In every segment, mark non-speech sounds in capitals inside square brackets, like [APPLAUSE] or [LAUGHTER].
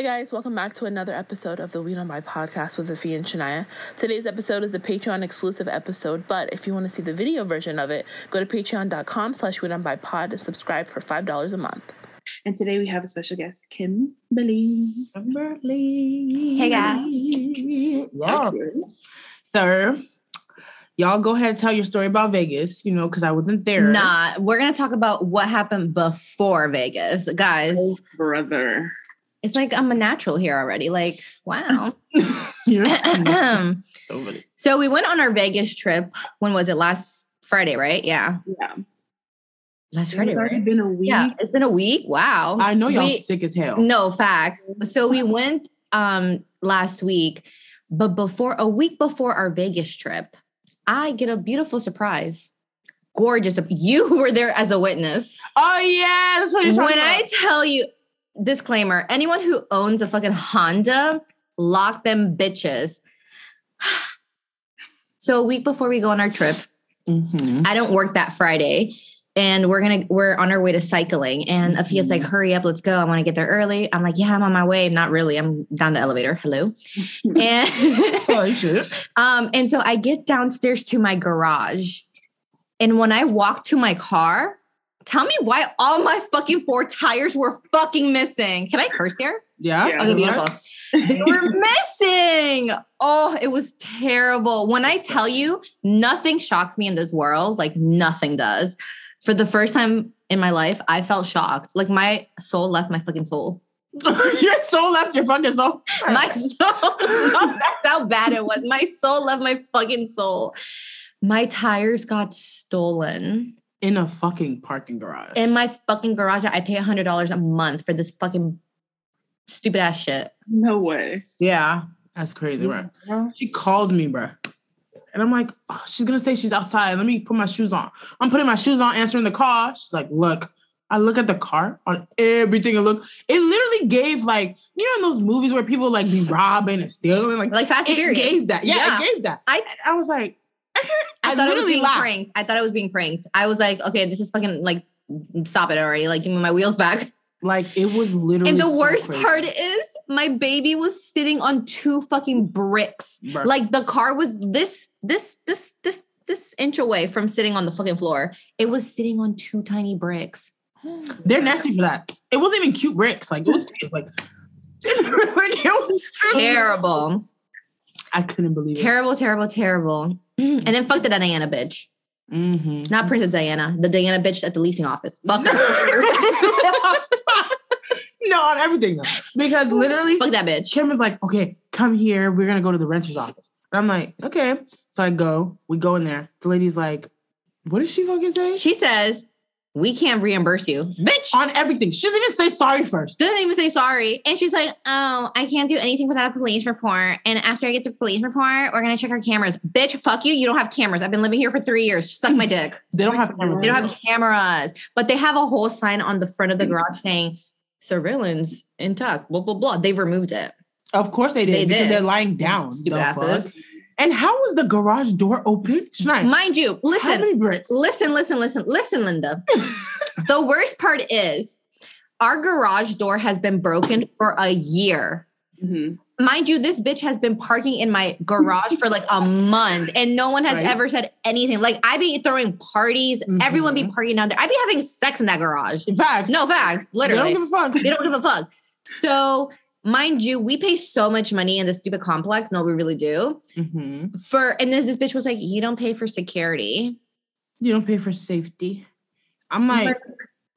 Hey guys, welcome back to another episode of the Weed on My podcast with Afi and Shania. Today's episode is a Patreon exclusive episode, but if you want to see the video version of it, go to patreon.com slash weed on my pod and subscribe for $5 a month. And today we have a special guest, Kimberly. Kimberly. Hey, guys. Yeah. So, y'all go ahead and tell your story about Vegas, you know, because I wasn't there. Nah, we're gonna talk about what happened before Vegas, guys. Oh, brother. It's like I'm a natural here already. Like, wow. [LAUGHS] [CLEARS THROAT] So we went on our Vegas trip. When was it? Last Friday, right? Yeah, Yeah. last Friday. It's already right? been a week. Yeah, it's been a week. Wow. I know y'all We- sick as hell. No facts. So we went um last week, but before a week before our Vegas trip, I get a beautiful surprise. Gorgeous. You [LAUGHS] were there as a witness. Oh, yeah. That's what you're talking about. When I tell you, disclaimer: anyone who owns a fucking Honda, lock them bitches. [SIGHS] So a week before we go on our trip, Mhm. I don't work that Friday. And we're gonna we're on our way to cycling. And Afia's like, hurry up, let's go. I want to get there early. I'm like, yeah, I'm on my way. Not really. I'm down the elevator. Hello. [LAUGHS] and Oh, [LAUGHS] um, and so I get downstairs to my garage. And when I walk to my car, tell me why all my fucking four tires were fucking missing. Can I curse here? Yeah. Yeah. Okay, beautiful. They were [LAUGHS] missing. Oh, it was terrible. When I tell you, nothing shocks me in this world, like nothing does. For the first time in my life, I felt shocked. Like my soul left my fucking soul. [LAUGHS] your soul left your fucking soul. My [LAUGHS] soul. that's how bad it was. My soul left my fucking soul. My tires got stolen in a fucking parking garage. in my fucking garage. I pay hundred dollars a month for this fucking stupid ass shit. No way. yeah. That's crazy, right? She calls me, bruh. And I'm like, oh, she's gonna say she's outside. Let me put my shoes on. I'm putting my shoes on, answering the call. She's like, look, I look at the car on everything. It look, it literally gave like, you know, in those movies where people like be robbing and stealing, like, Like Fast and it Furious. gave that. Yeah, Yeah. it gave that. I- And I was like, [LAUGHS] I, I thought it was being laughed. pranked. I thought I was being pranked. I was like, okay, this is fucking like, stop it already. Like, give me my wheels back. like it was literally. And the so worst crazy. part is, my baby was sitting on two fucking bricks. Like the car was this, this, this, this, this inch away from sitting on the fucking floor. It was sitting on two tiny bricks. [GASPS] they're nasty for that. It wasn't even cute bricks. Like it was like, [LAUGHS] like, it was Terrible. I couldn't believe it. Terrible, terrible, terrible. [CLEARS THROAT] And then fuck the Diana bitch. Mhm. Not Princess Diana, the Diana bitch at the leasing office. Fuck her. [LAUGHS] no, on everything though. Because literally, fuck that bitch. Kim was like, okay, come here. We're gonna go to the renter's office. And I'm like, okay. So I go, we go in there. The lady's like, what does she fucking say? She says, we can't reimburse you. Bitch on everything. She doesn't even say sorry first. doesn't even say sorry. And she's like, oh, I can't do anything without a police report. And after I get the police report, we're gonna check our cameras. Bitch, fuck you. You don't have cameras. I've been living here for three years. Suck my dick. They don't have cameras. They don't have cameras, but they have a whole sign on the front of the garage saying surveillance intact, blah, blah, blah. They've removed it. Of course they did. They because did. they're lying down. Stupid the asses. fuck? And how was the garage door open? Shania, Mind you, how listen, many bricks? listen, listen, listen, listen, Linda. [LAUGHS] the worst part is our garage door has been broken for a year. Mhm. Mind you, this bitch has been parking in my garage for like a month and no one has Right. ever said anything. Like I be throwing parties, everyone be partying down there. I be having sex in that garage. Facts. No facts, Literally. They don't give a fuck. they don't give a fuck. So, mind you, we pay so much money in this stupid complex. No, we really do. Mhm. For and this this bitch was like, you don't pay for security. You don't pay for safety. I'm like,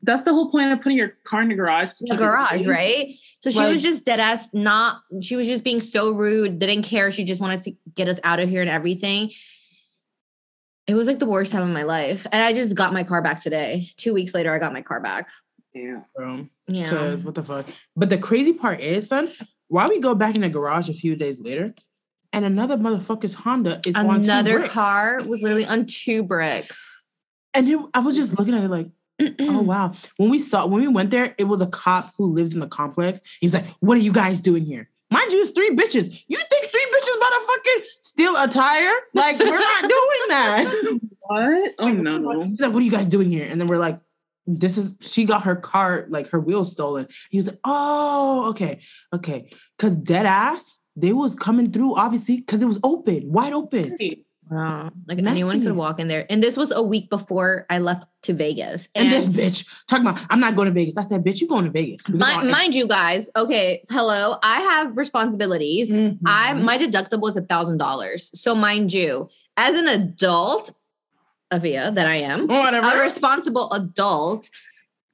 That's the whole point of putting your car in the garage. to The garage, safe. right? So she Like- was just dead ass not she was just being so rude, didn't care. She just wanted to get us out of here and everything. It was like the worst time of my life. And I just got my car back today. Two weeks later, I got my car back. Yeah. bro, Yeah. because what the fuck? But the crazy part is, son, why we go back in the garage a few days later, and another motherfucker's Honda is Another car was literally on two bricks. and it, I was just looking at it like, oh wow. When we saw when we went there, it was a cop who lives in the complex. He was like, "What are you guys doing here?" Mind you, it's three bitches. You think three bitches about to fucking steal a tire? Like we're not doing that. [LAUGHS] What? Oh no. He's like, what are you guys doing here? And then we're like, this is she got her car like her wheels stolen. He was like, oh, okay, okay, because dead ass they was coming through obviously because it was open, wide open. Wow. Like anyone could walk in there. And this was a week before I left to Vegas. And, this bitch talking about I'm not going to Vegas. I said, bitch, you going to Vegas? Because mind you guys, okay, hello. I have responsibilities. Mhm. I my deductible is a thousand dollars. So mind you, as an adult, Avia, that I am, whatever. a responsible adult,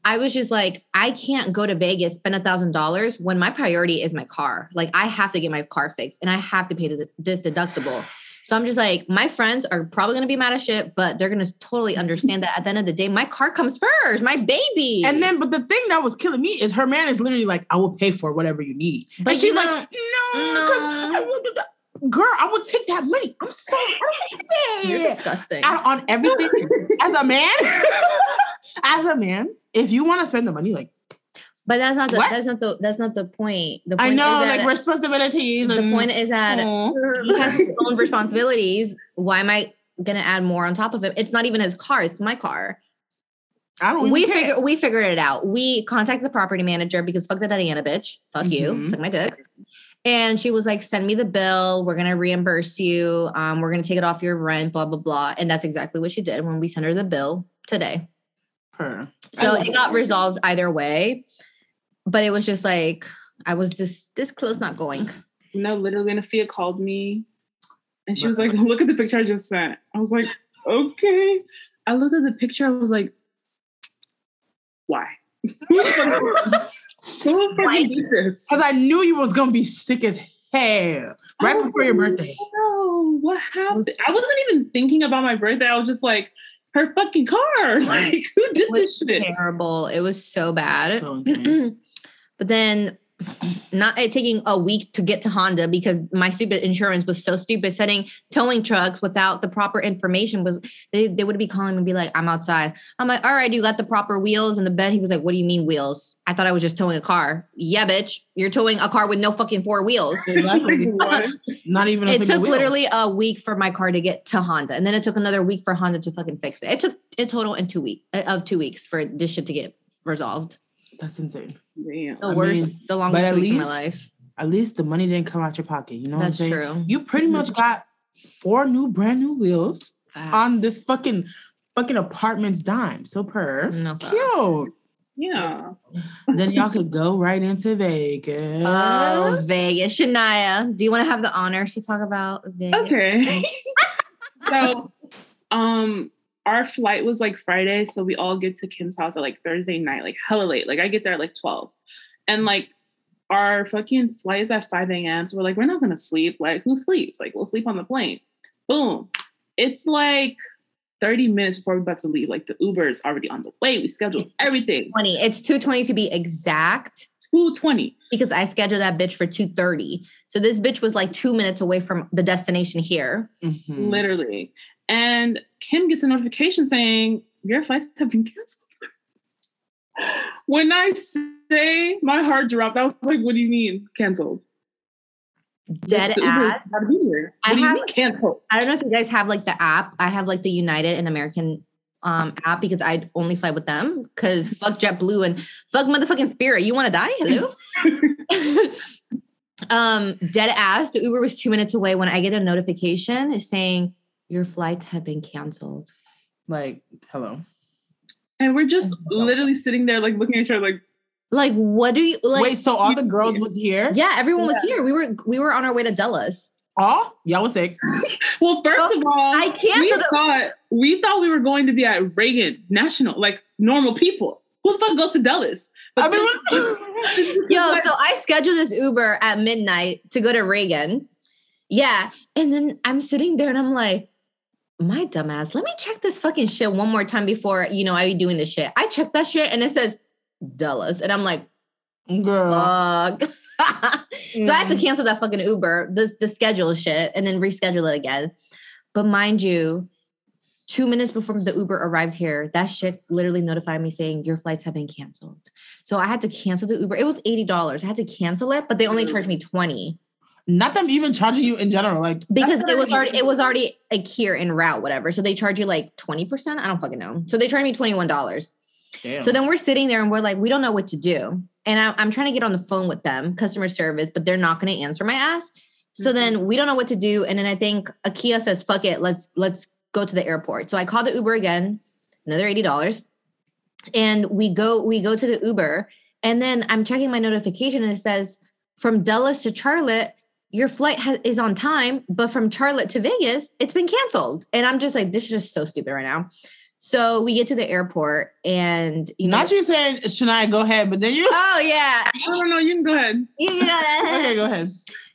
I was just like, I can't go to Vegas, spend a thousand dollars when my priority is my car. Like I have to get my car fixed and I have to pay the, this deductible. So I'm just like, my friends are probably gonna be mad as shit, but they're gonna totally understand that at the end of the day, my car comes first, my baby. And then, but the thing that was killing me is her man is literally like, I will pay for whatever you need. But you she's like, no. I will do that. Girl, I will take that money. I'm so you're disgusting. Out on everything [LAUGHS] as a man. as a man, if you want to spend the money, like But that's not the What? that's not the that's not the point. The point I know, is like that responsibilities. the and, point is that Aw. he has his own responsibilities. Why am I gonna add more on top of it? It's not even his car; it's my car. I don't. we care. figure we figured it out. We contacted the property manager because fuck that Diana bitch. Fuck you, Mhm. suck my dick. And she was like, "Send me the bill. We're gonna reimburse you. Um, we're gonna take it off your rent. Blah blah blah." And that's exactly what she did when we sent her the bill today. Her. So it got resolved either way. But it was just like I was this this close not going. No, literally, Nafia called me and she was like, Look at the picture I just sent. I was like, Okay. I looked at the picture, I was like, Why? [LAUGHS] [LAUGHS] Who the fuck- who the fuck did this? Because I knew you was gonna be sick as hell right was before your birthday. No, what happened? I wasn't even thinking about my birthday. I was just like, her fucking car. [LAUGHS] Like, who did this shit? Terrible. It was so bad. So [CLEARS THROAT] but then not it taking a week to get to Honda because my stupid insurance was so stupid. Sending towing trucks without the proper information was they, they would be calling and be like, I'm outside. I'm like, all right, you got the proper wheels in the bed. He was like, What do you mean wheels? I thought I was just towing a car. Yeah, bitch. You're towing a car with no fucking four wheels. Exactly. [LAUGHS] [LAUGHS] Not even. A it took wheel. literally a week for my car to get to Honda, and then it took another week for Honda to fucking fix it. It took a total in two weeks uh, of two weeks for this shit to get resolved. That's insane. Damn. The I worst, mean, the longest at two weeks of my life. At least the money didn't come out your pocket. You know That's what I'm saying? true. You pretty much got four new brand new wheels on this fucking fucking apartment's dime. So per no facts. cute. Yeah. then y'all could [LAUGHS] go right into Vegas. Oh, Vegas, Shania. Do you want to have the honors to talk about Vegas? Okay. [LAUGHS] so, um, our flight was like Friday, so we all get to Kim's house at like Thursday night, like hella late. Like I get there at like 12. And like our fucking flight is at 5 a.m. So we're like, we're not gonna sleep. Like, who sleeps? Like, we'll sleep on the plane. Boom. It's like 30 minutes before we're about to leave. Like the Uber is already on the way. We scheduled everything. 20. It's 220 to be exact 220. because I scheduled that bitch for 230. So this bitch was like two minutes away from the destination here. Mhm. literally. And Kim gets a notification saying your flights have been canceled. when I say my heart dropped, I was like, "What do you mean canceled?" Dead Bitch, the Uber is ass. here. I What do you have- mean canceled? I don't know if you guys have like the app. I have like the United and American um app because I only fly with them because fuck JetBlue and fuck motherfucking Spirit. You want to die? Hello. [LAUGHS] [LAUGHS] um, dead ass. The Uber was two minutes away when I get a notification saying your flights have been canceled. Like, hello. And we're just Oh literally sitting there, like looking at each other, like, Like, what do you like? Wait, so all the girls was here? yeah, everyone was here. We were we were on our way to Dulles. Oh, y'all was sick. [LAUGHS] well, first Well, of all, I canceled we thought we thought we were going to be at Reagan National, like normal people. Who the fuck goes to Dulles? I But mean, then- [LAUGHS] [LAUGHS] Yo, so I scheduled this Uber at midnight to go to Reagan. Yeah. And then I'm sitting there and I'm like, my dumbass, let me check this fucking shit one more time before, you know, I be doing this shit. I checked that shit and it says Dulles. And I'm like, girl. fuck. [LAUGHS] so I had to mm. cancel that fucking Uber, the, the schedule shit, and then reschedule it again. But mind you, two minutes before the Uber arrived here, that shit literally notified me saying your flights have been canceled. So I had to cancel the Uber. It was $80. I had to cancel it, but they only charged me 20 Not them even charging you in general. Like because it was already it was already like here en route, whatever. So they charge you like 20%. I don't fucking know. So they charged me $21. Damn. So then we're sitting there and we're like, we don't know what to do. And I, I'm trying to get on the phone with them, customer service, but they're not going to answer my ass. So Mhm. then we don't know what to do. And then I think Akia says, fuck it, let's let's go to the airport. So I call the Uber again, another $80. And we go, we go to the Uber. And then I'm checking my notification and it says from Dulles to Charlotte, your flight has, is on time, but from Charlotte to Vegas, it's been canceled. And I'm just like, this is just so stupid right now. So we get to the airport and you know, Not you saying Shania, go ahead, but then you. oh yeah, [LAUGHS] No, no, you can go ahead. yeah. okay, go ahead.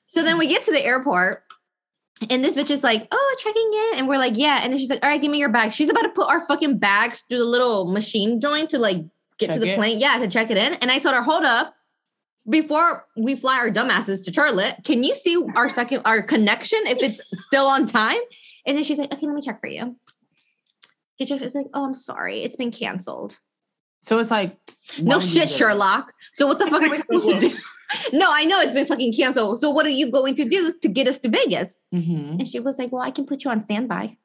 So then we get to the airport, and this bitch is like, "Oh, checking in," and we're like, "Yeah." And then she's like, "All right, give me your bag." She's about to put our fucking bags through the little machine joint to like get Check to the it. plane. Yeah, to check it in. And I told her, "Hold up." Before we fly our dumbasses to Charlotte, can you see our second our connection if it's still on time? And then she's like, "Okay, let me check for you." She checks. It's like, "Oh, I'm sorry, it's been canceled." So it's like No why would you shit, do? Sherlock. So what the fuck are we supposed to do? [LAUGHS] no, I know it's been fucking canceled. So what are you going to do to get us to Vegas? Mhm. And she was like, Well, I can put you on standby.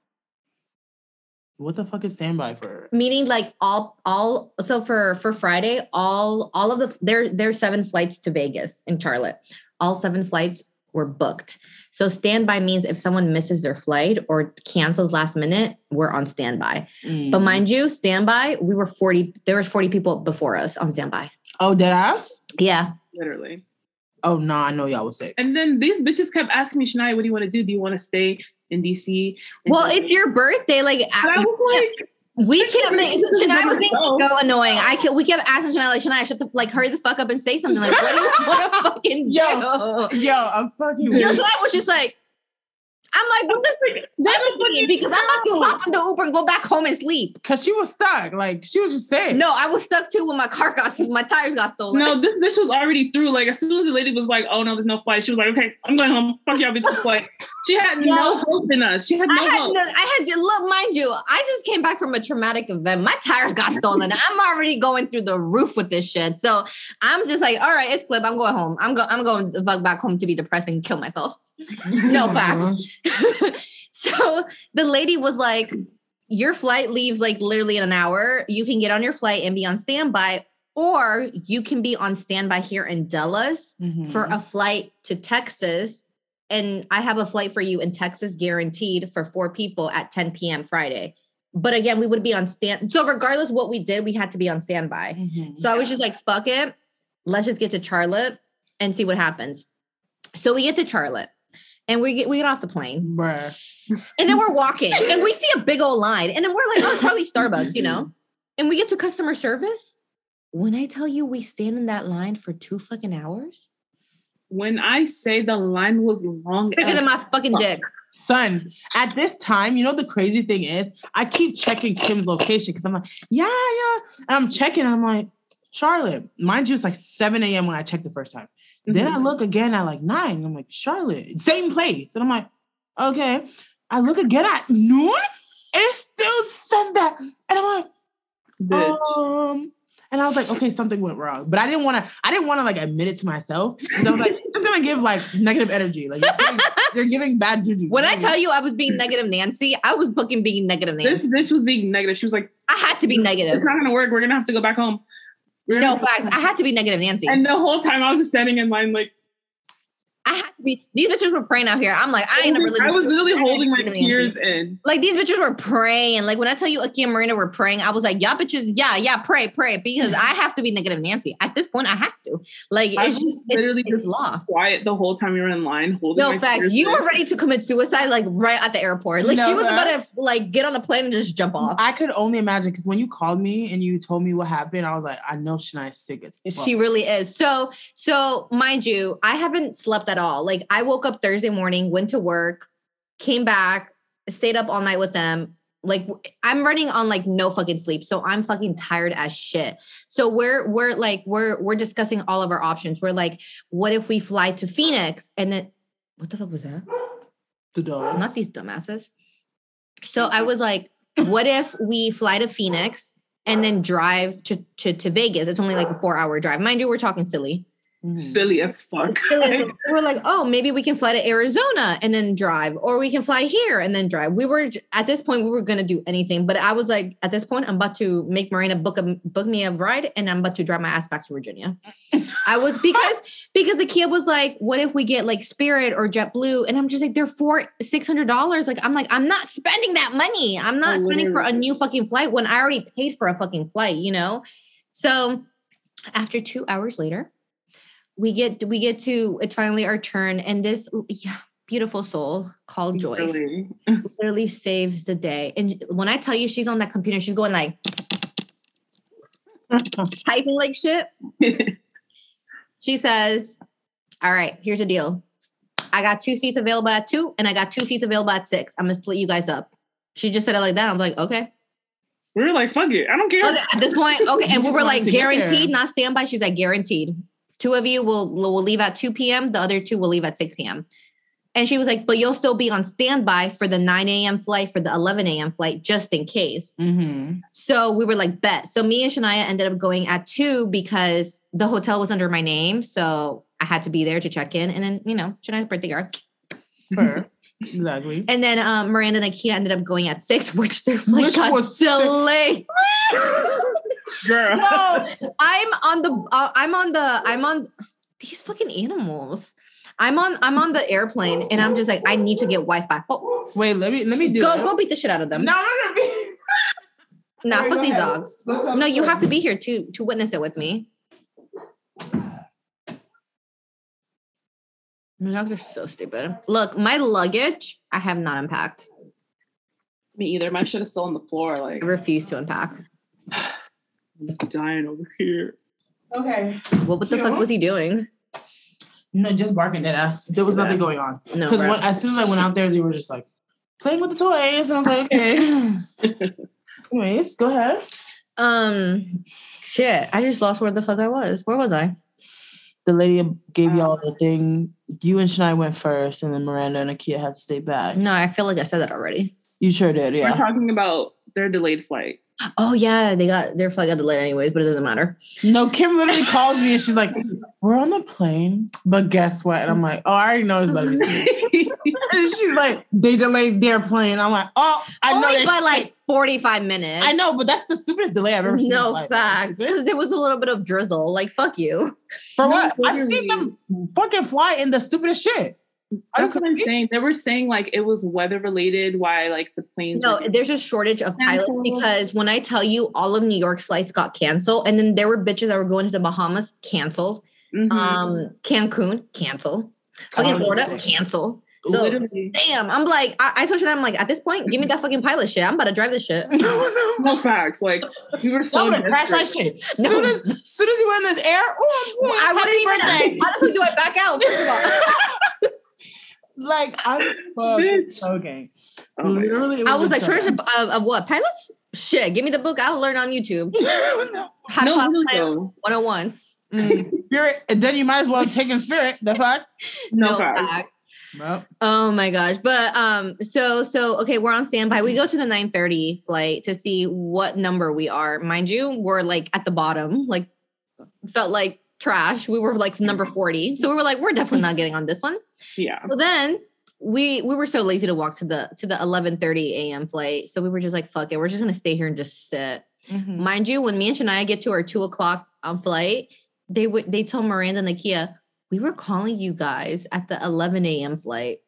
What the fuck is standby for? Meaning like all all so for for Friday, all all of the there there's seven flights to Vegas in Charlotte. All seven flights were booked. So standby means if someone misses their flight or cancels last minute, we're on standby. Mm. But mind you, standby, we were 40, there was 40 people before us on standby. oh, dead ass. Yeah. Literally. Oh no, I know y'all was sick. And then these bitches kept asking me, Shania, what do you want to do? Do you want to stay in DC? Well, it's your birthday. Like I was like, We can't make Shania was being so annoying. I kept, we kept asking Shania like Shania, shut the like hurry the fuck up and say something. Like what do you want to [LAUGHS] fucking Yo. do? Yo, I'm fucking. Your Shania was just like, I'm like, what the listen to me because I'm about to hop on the Uber and go back home and sleep. Cause she was stuck. Like she was just saying. No, I was stuck too when my car got [LAUGHS] my tires got stolen. no, this bitch was already through. Like as soon as the lady was like, "Oh no, there's no flight," she was like, "Okay, I'm going home. Fuck y'all, bitch, flight." She had [LAUGHS] Yo. no hope in us. She had no I had, hope. no, I had to look, mind you, I just came back from a traumatic event. My tires got stolen. I'm already going through the roof with this shit. So I'm just like, all right, it's clip. I'm going home. I'm going. I'm going the fuck back home to be depressed and kill myself. No [LAUGHS] facts. [LAUGHS] so the lady was like, your flight leaves like literally in an hour. You can get on your flight and be on standby, or you can be on standby here in Dulles Mhm. for a flight to Texas. And I have a flight for you in Texas guaranteed for four people at 10 p.m. Friday. But again, we would be on stand. So regardless what we did, we had to be on standby. Mhm. So I was just like, fuck it. Let's just get to Charlotte and see what happens. So we get to Charlotte and we get we get off the plane Bruh. and then we're walking and we see a big old line. And then we're like, oh, it's probably Starbucks, you know? And we get to customer service. When I tell you we stand in that line for two fucking hours, When I say the line was long, bigger than my fucking dick. Son, at this time, you know the crazy thing is, I keep checking Kim's location because I'm like, yeah, yeah. And I'm checking, and I'm like, Charlotte. Mind you, it's like 7 a.m. when I checked the first time. Then I Mhm. look again at like nine. I'm like, Charlotte, same place. And I'm like, okay. I look again at noon, it still says that. And I'm like, um, and I was like, okay, something went wrong. But I didn't want to, I didn't want to like admit it to myself. 'cause I was like, I'm gonna give like negative energy. Like you're giving, [LAUGHS] you're giving bad juju. When I tell you I was being negative Nancy, I was fucking being negative This Nancy. bitch was being negative. She was like, I had to be negative. "It's not gonna work. We're gonna have to go back home." We're No facts. I had to be negative Nancy. And the whole time I was just standing in line, like I had to be. These bitches were praying out here. I'm like, I ain't never. I was literally I holding my tears in. Like these bitches were praying. Like when I tell you Aki and Marina were praying, I was like, y'all bitches, yeah, yeah, pray, pray. Because I have to be negative Nancy. At this point, I have to. Like I it's was just literally it's just law. quiet the whole time you were in line, holding No my fact. tears You in. were ready to commit suicide, like right at the airport. Like she was about to like get on the plane and just jump off. I could only imagine because when you called me and you told me what happened, I was like, I know Shania's sick as fuck. She really is. So, so mind you, I haven't slept at all. Like I woke up Thursday morning, went to work, came back, stayed up all night with them. Like I'm running on like no fucking sleep. So I'm fucking tired as shit. So we're we're like we're we're discussing all of our options. We're like, what if we fly to Phoenix and then what the fuck was that? the dog. Not these dumbasses. So I was like, what if we fly to Phoenix and then drive to, to, to Vegas? It's only like a four hour drive. Mind you, we're talking silly. Mm. silly as fuck. we were like, oh, maybe we can fly to Arizona and then drive, or we can fly here and then drive. We were at this point, we were gonna do anything, but I was like, at this point, I'm about to make Marina book a book me a ride, and I'm about to drive my ass back to Virginia. I was [LAUGHS] because because the kid was like, what if we get like Spirit or JetBlue, and I'm just like, they're four six hundred dollars. Like, I'm like, I'm not spending that money. I'm not Oh, spending for a new fucking flight when I already paid for a fucking flight, you know. So after two hours later we get we get to it's finally our turn and this yeah, beautiful soul called joyce Really. literally saves the day and when i tell you she's on that computer she's going like [LAUGHS] typing like shit [LAUGHS] she says all right here's the deal i got two seats available at two and i got two seats available at six i'm gonna split you guys up she just said it like that i'm like okay we were like, fuck it. I don't care. Okay, at this point, okay, and we were like [LAUGHS] to get there. guaranteed, not standby. She's like guaranteed. Two of you will will leave at two p.m. The other two will leave at six p.m. And she was like, but you'll still be on standby for the nine a.m. flight, for the eleven a.m. flight, just in case. Mm-hmm. So we were like, bet. So me and Shania ended up going at two because the hotel was under my name, so I had to be there to check in. And then you know, Shania's birthday girl. [LAUGHS] Fair. exactly. And then um, Miranda and Akia ended up going at six, [LAUGHS] which their flight Which got was sick. delayed. [LAUGHS] Girl. no, I'm on the uh, I'm on the I'm on these fucking animals. I'm on I'm on the airplane and I'm just like I need to get Wi-Fi. Oh, Wait, let me let me do go it. go beat the shit out of them. No, I'm not gonna be. [LAUGHS] nah, Wait, fuck these ahead. dogs. No, you have to be here to to witness it with me. My dogs are so stupid. Look, my luggage I have not unpacked. Me either. My shit is still on the floor. Like, I refuse to unpack. I'm dying over here. Okay. What, what the You fuck know? was he doing? No, just barking at us. There was nothing going on. No, Because as soon as I went out there, they were just like playing with the toys, and I was like, [LAUGHS] okay. [LAUGHS] Anyways, go ahead. um, shit. I just lost where the fuck I was. Where was I? The lady gave y'all the thing. You and Shania went first, and then Miranda and Akia had to stay back. No, I feel like I said that already. You sure did, Yeah, We're yeah. talking about their delayed flight. Oh yeah, they got their flight got delayed anyways, but it doesn't matter. No, Kim literally calls me and she's like, "We're on the plane, but guess what?" And I'm like, "Oh, I already know it's about to be." [LAUGHS] and she's like, "They delayed their plane." I'm like, "Oh, I know Only that by like forty five minutes. I know, but that's the stupidest delay I've ever seen. No facts, because it was a little bit of drizzle. Like fuck you. For No, what? I've seen them fucking fly in the stupidest shit. Are That's what I'm saying. They were saying like it was weather related. Why like the planes? No, were- there's a shortage of pilots because when I tell you all of New York's flights got canceled, and then there were bitches that were going to the Bahamas canceled. Mhm. Um, Cancun cancel. Fucking Oh, Florida shit. cancel. So literally. damn, I'm like, I, I told you, I'm like, at this point, give me that fucking pilot shit. I'm about to drive this shit. [LAUGHS] no, no. No facts. Like we were so I'm gonna crash that desperate. shit. No. Soon as, soon as you were in this air, oh, Well, I wouldn't even. birthday. How the fuck do I back out? [LAUGHS] First of all, like I'm Bitch. okay. Oh. Literally, it I was like, so shortage of, of, of what pilots? Shit, give me the book. I'll learn on YouTube. [LAUGHS] no. How to No, fly a really plane 101. Mm, spirit, and then you might as well take in spirit. The [LAUGHS] fuck? No, No facts. facts. Well, Oh my gosh. But um, so so okay, we're on standby. We go to the 9:30 flight to see what number we are. Mind you, we're like at the bottom, like felt like trash. We were like number 40. So we were like, we're definitely not getting on this one. Yeah. So then we we were so lazy to walk to the to the 11:30 a.m. flight. So we were just like, fuck it, we're just gonna stay here and just sit. Mm-hmm. Mind you, when me and Shania get to our two o'clock um, flight, they would they told Miranda and Nakia, we were calling you guys at the 11 a.m. flight.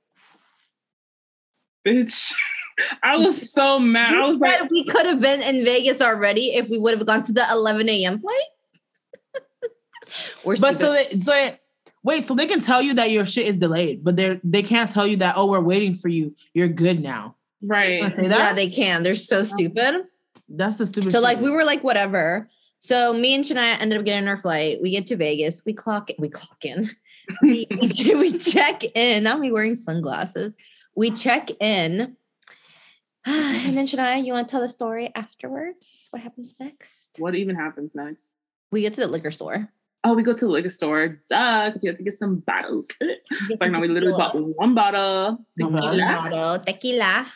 Bitch. [LAUGHS] I was so mad. I was We like, we could have been in Vegas already if we would have gone to the 11 a.m. flight. We're but so stupid. they, so they, wait, so they can tell you that your shit is delayed, but they they can't tell you that oh we're waiting for you. You're good now. right. Say yeah, they can. They're so stupid. That's the stupid. So shit. like we were like whatever. So me and Shania ended up getting our flight. We get to Vegas. We clock we clock in. [LAUGHS] we, we, che- we check in. Now me wearing sunglasses. We check in. [SIGHS] And then Shania, you want to tell the story afterwards? What happens next? What even happens next? We get to the liquor store. Oh, we go to the liquor store. Duh, because we have to get some bottles. It's like, no, we literally bought one bottle. One Tequila. Bottle, tequila.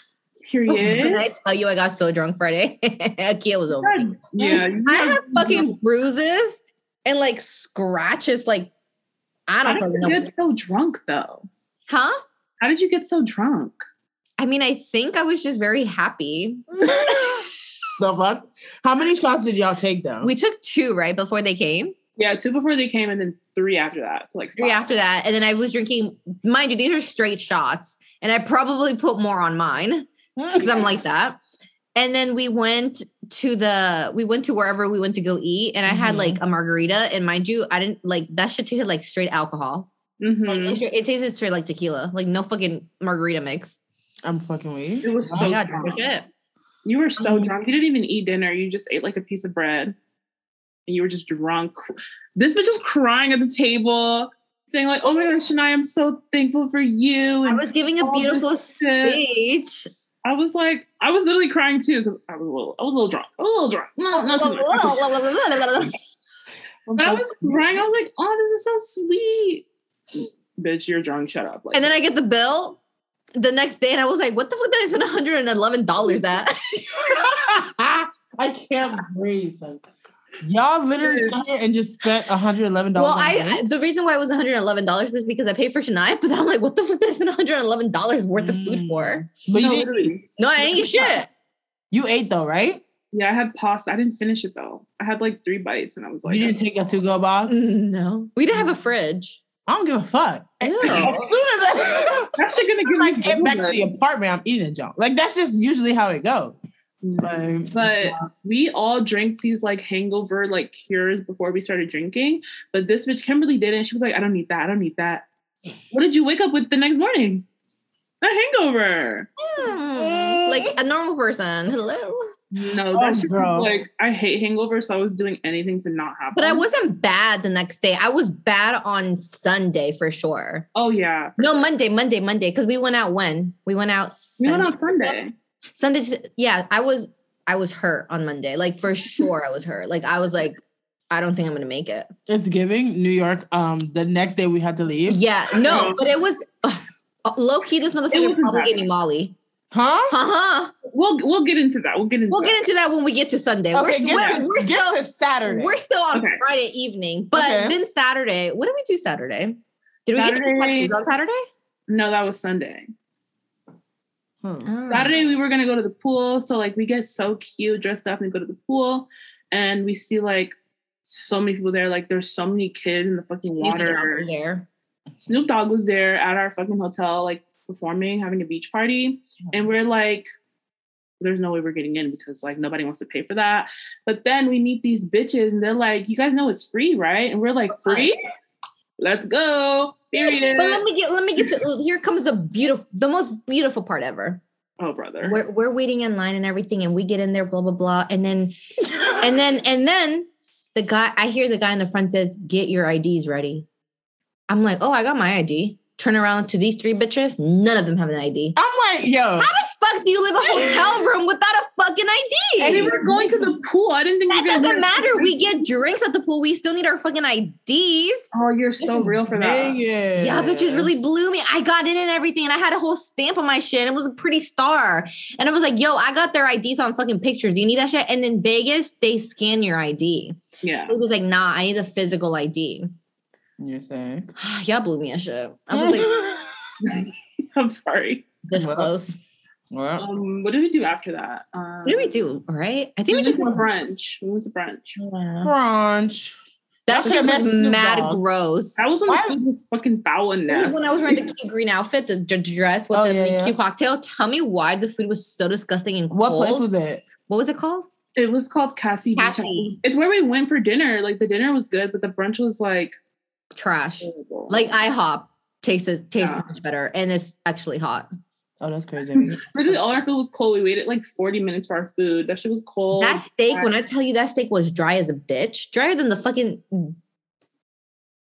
When Period. [LAUGHS] I tell you I got so drunk Friday, [LAUGHS] Kia was over. me. yeah. I have fucking bruises and like scratches like I don't did you know. get so drunk though? Huh? How did you get so drunk? I mean, I think I was just very happy. [LAUGHS] the fuck? How many shots did y'all take though? We took two right before they came. Yeah, two before they came, and then three after that. So like Three after that, and then I was drinking. Mind you, these are straight shots, and I probably put more on mine [LAUGHS] because I'm like that. And then we went to the we went to wherever we went to go eat, and I had Mhm. like a margarita. And mind you, I didn't like that shit tasted like straight alcohol. Mhm. Like it, it tasted straight like tequila, like no fucking margarita mix. I'm fucking weak. It was Oh so my God, strong. shit. You were so Um, drunk. You didn't even eat dinner. You just ate like a piece of bread, and you were just drunk. This bitch was crying at the table, saying like, "Oh my gosh, Shania, I'm so thankful for you." I was giving a all this beautiful shit. speech. I was like, I was literally crying too because I was a little, I was a little drunk. I was a little drunk. No, not too much, not too much. But I was crying. I was like, "Oh, this is so sweet." Bitch, you're drunk. Shut up. Like, And then I get the bill the next day, and I was like, "What the fuck did I spend one hundred and eleven dollars at?" [LAUGHS] I can't breathe. Like, y'all literally sat here and just spent $111. Well, I I- the reason why it was one hundred and eleven dollars was because I paid for Shania, but I'm like, "What the fuck did I spend one hundred and eleven dollars worth of food Mm. for?" But you, no, didn't, literally. No, I ain't eat shit. you ate though, right? Yeah, I had pasta. I didn't finish it though. I had like three bites, and I was like, you didn't take a to-go box? No, we didn't have a fridge. I don't give a fuck. Ew. [LAUGHS] As soon as I, "That shit gonna give like me get back to the apartment, I'm eating a junk. Like that's just usually how it goes. Like, But we all drank these like hangover like cures before we started drinking. But this bitch Kimberly did not she was like, "I don't need that. I don't need that." What did you wake up with the next morning? A hangover. Hmm, like a normal person. Hello. No, Oh, that shit was like I hate hangovers, so I was doing anything to not have. But I wasn't bad the next day. I was bad on Sunday for sure. Oh yeah. for No, sure. Monday, Monday, Monday. Because we went out when we went out. We went out Sunday. Sunday. Yeah, I was. I was hurt on Monday. Like for [LAUGHS] sure, I was hurt. Like I was like, I don't think I'm gonna make it. it's giving New York. Um, the next day we had to leave. Yeah, no, but it was ugh, low key. This motherfucker probably gave me. Molly. Huh? Uh huh. We'll we'll get into that. We'll get into. We'll that. get into that when we get to Sunday. Okay, we're, get, we're, to, we're get still to Saturday. we're still on Okay. Friday evening, but Okay. then Saturday. What did we do Saturday? Did we get to Saturday- on Saturday? No, that was Sunday. Hmm. Oh. Saturday we were gonna go to the pool, so like we get so cute, dressed up, and go to the pool, and we see like so many people there. Like there's so many kids in the fucking water. there. Snoop Dogg was there at our fucking hotel, like performing, having a beach party, and we're like, there's no way we're getting in because like nobody wants to pay for that. But then we meet these bitches, and they're like, you guys know it's free, right? And we're like, free? Let's go. Period. But let me get let me get to here comes the beautiful the most beautiful part ever. oh, brother. We're we're waiting in line and everything, and we get in there, blah blah blah, and then [LAUGHS] and then and then the guy I hear the guy in the front says, "Get your IDs ready." I'm like, "Oh, I got my ID." Turn around to these three bitches, none of them have an ID. I'm like, yo. How the fuck do you live a hotel [LAUGHS] room without a fucking ID? and we ID? were going to the pool. I didn't think That we were doesn't do matter. it. We get drinks at the pool. We still need our fucking IDs. Oh, you're so real for that. Vegas. Yeah, bitches really blew me. I got in and everything, and I had a whole stamp on my shit. It was a pretty star. And I was like, yo, I got their IDs on fucking pictures. You need that shit? And in Vegas, they scan your ID. Yeah. It was like, nah, I need a physical ID. You're sick. [SIGHS] Y'all blew me a shit. I was like, [LAUGHS] I'm sorry. this Well, close. Well, Um, what did we do after that? Um, What did we do? All right. I think we went just to went brunch. We went to brunch. brunch. That That's shit a was mad Dogg. gross. That was when Why- the food was fucking foul and was nasty. when I was wearing the cute green outfit, the d- dress with Oh, the yeah, yeah. cute cocktail. Tell me why the food was so disgusting and What cold. place was it? what was it called? It was called Cassie. Beach House. It's where we went for dinner. Like the dinner was good, but the brunch was like Trash. horrible. Like IHOP tastes tastes Yeah. much better and it's actually hot. Oh, that's crazy. [LAUGHS] literally all our food was cold. We waited like 40 minutes for our food. That shit was cold. That steak, when I tell you that steak was dry as a bitch, drier than the fucking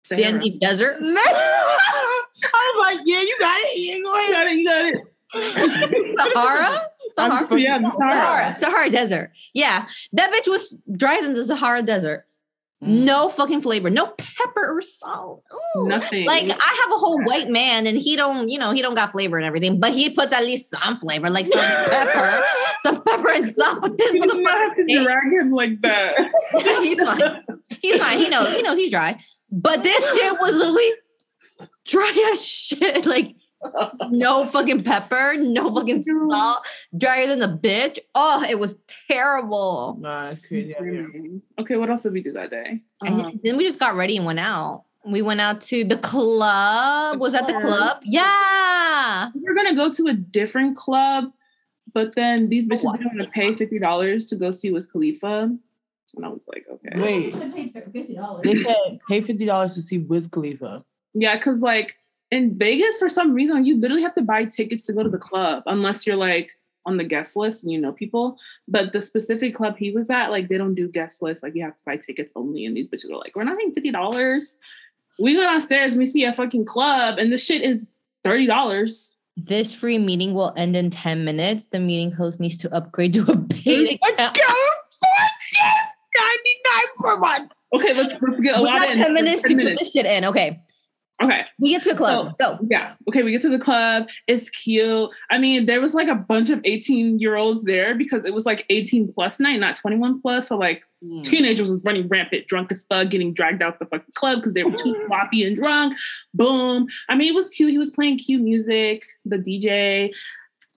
Sahara. sandy desert. [LAUGHS] I was like, yeah, you got it. Yeah, go You ahead. got it. You got it. [LAUGHS] Sahara? Sahara? Yeah, Sahara. Sahara. Sahara Desert. Yeah. That bitch was drier than the Sahara Desert. Mm. No fucking flavor. No pepper or salt. Ooh. Nothing. Like I have a whole white man and he don't, you know, he don't got flavor and everything, but he puts at least some flavor, like some [LAUGHS] pepper, some pepper and salt. But this you not have to drag him like that. [LAUGHS] he's fine. He's fine. He knows. He knows he's dry. But this shit was literally dry as shit. Like no fucking pepper, no [LAUGHS] fucking salt, drier than the bitch. Oh, it was terrible. Nah, it's crazy. out here. Okay, what else did we do that day? And Um, then we just got ready and went out. We went out to the club. The was that the club. club? Yeah. we were gonna go to a different club, but then these bitches Oh, didn't want to pay fifty dollars to go see Wiz Khalifa, and I was like, okay, Wait, they said pay fifty dollars to see Wiz Khalifa. yeah, because like in Vegas, for some reason, you literally have to buy tickets to go to the club unless you're like on the guest list and you know people. But the specific club he was at, like they don't do guest lists. Like you have to buy tickets only, and these bitches are like, we're not paying fifty dollars. We go downstairs, we see a fucking club, and the shit is thirty dollars. This free meeting will end in 10 minutes. The meeting host needs to upgrade to a paid account. ninety nine per month. Okay, let's let's get a We lot got in. 10 minutes 10 to minutes. put this shit in. Okay. Okay. We get to a club. Go. Yeah. Okay. We get to the club. It's cute. I mean, there was like a bunch of 18 year olds there because it was like 18 plus night, not 21 plus. So like Mm. teenagers was running rampant, drunk as fuck, getting dragged out the fucking club because they were too [LAUGHS] sloppy and drunk. Boom. I mean, it was cute. He was playing cute music. The DJ,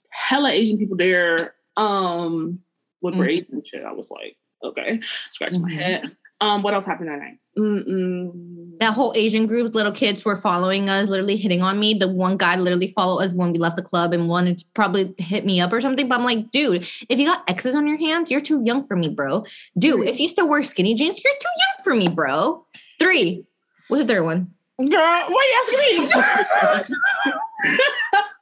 hella Asian people there. Um, what were Mhm. Asian and shit? I was like, okay, scratching my Mhm. head. Um, what else happened that night? Mm-mm. That whole Asian group, little kids were following us, literally hitting on me. The one guy literally followed us when we left the club and wanted to probably hit me up or something. But I'm like, dude, if you got X's on your hands, you're too young for me, bro. Dude, if you still wear skinny jeans, you're too young for me, bro. Three. What's the third one? Girl, why you asking me?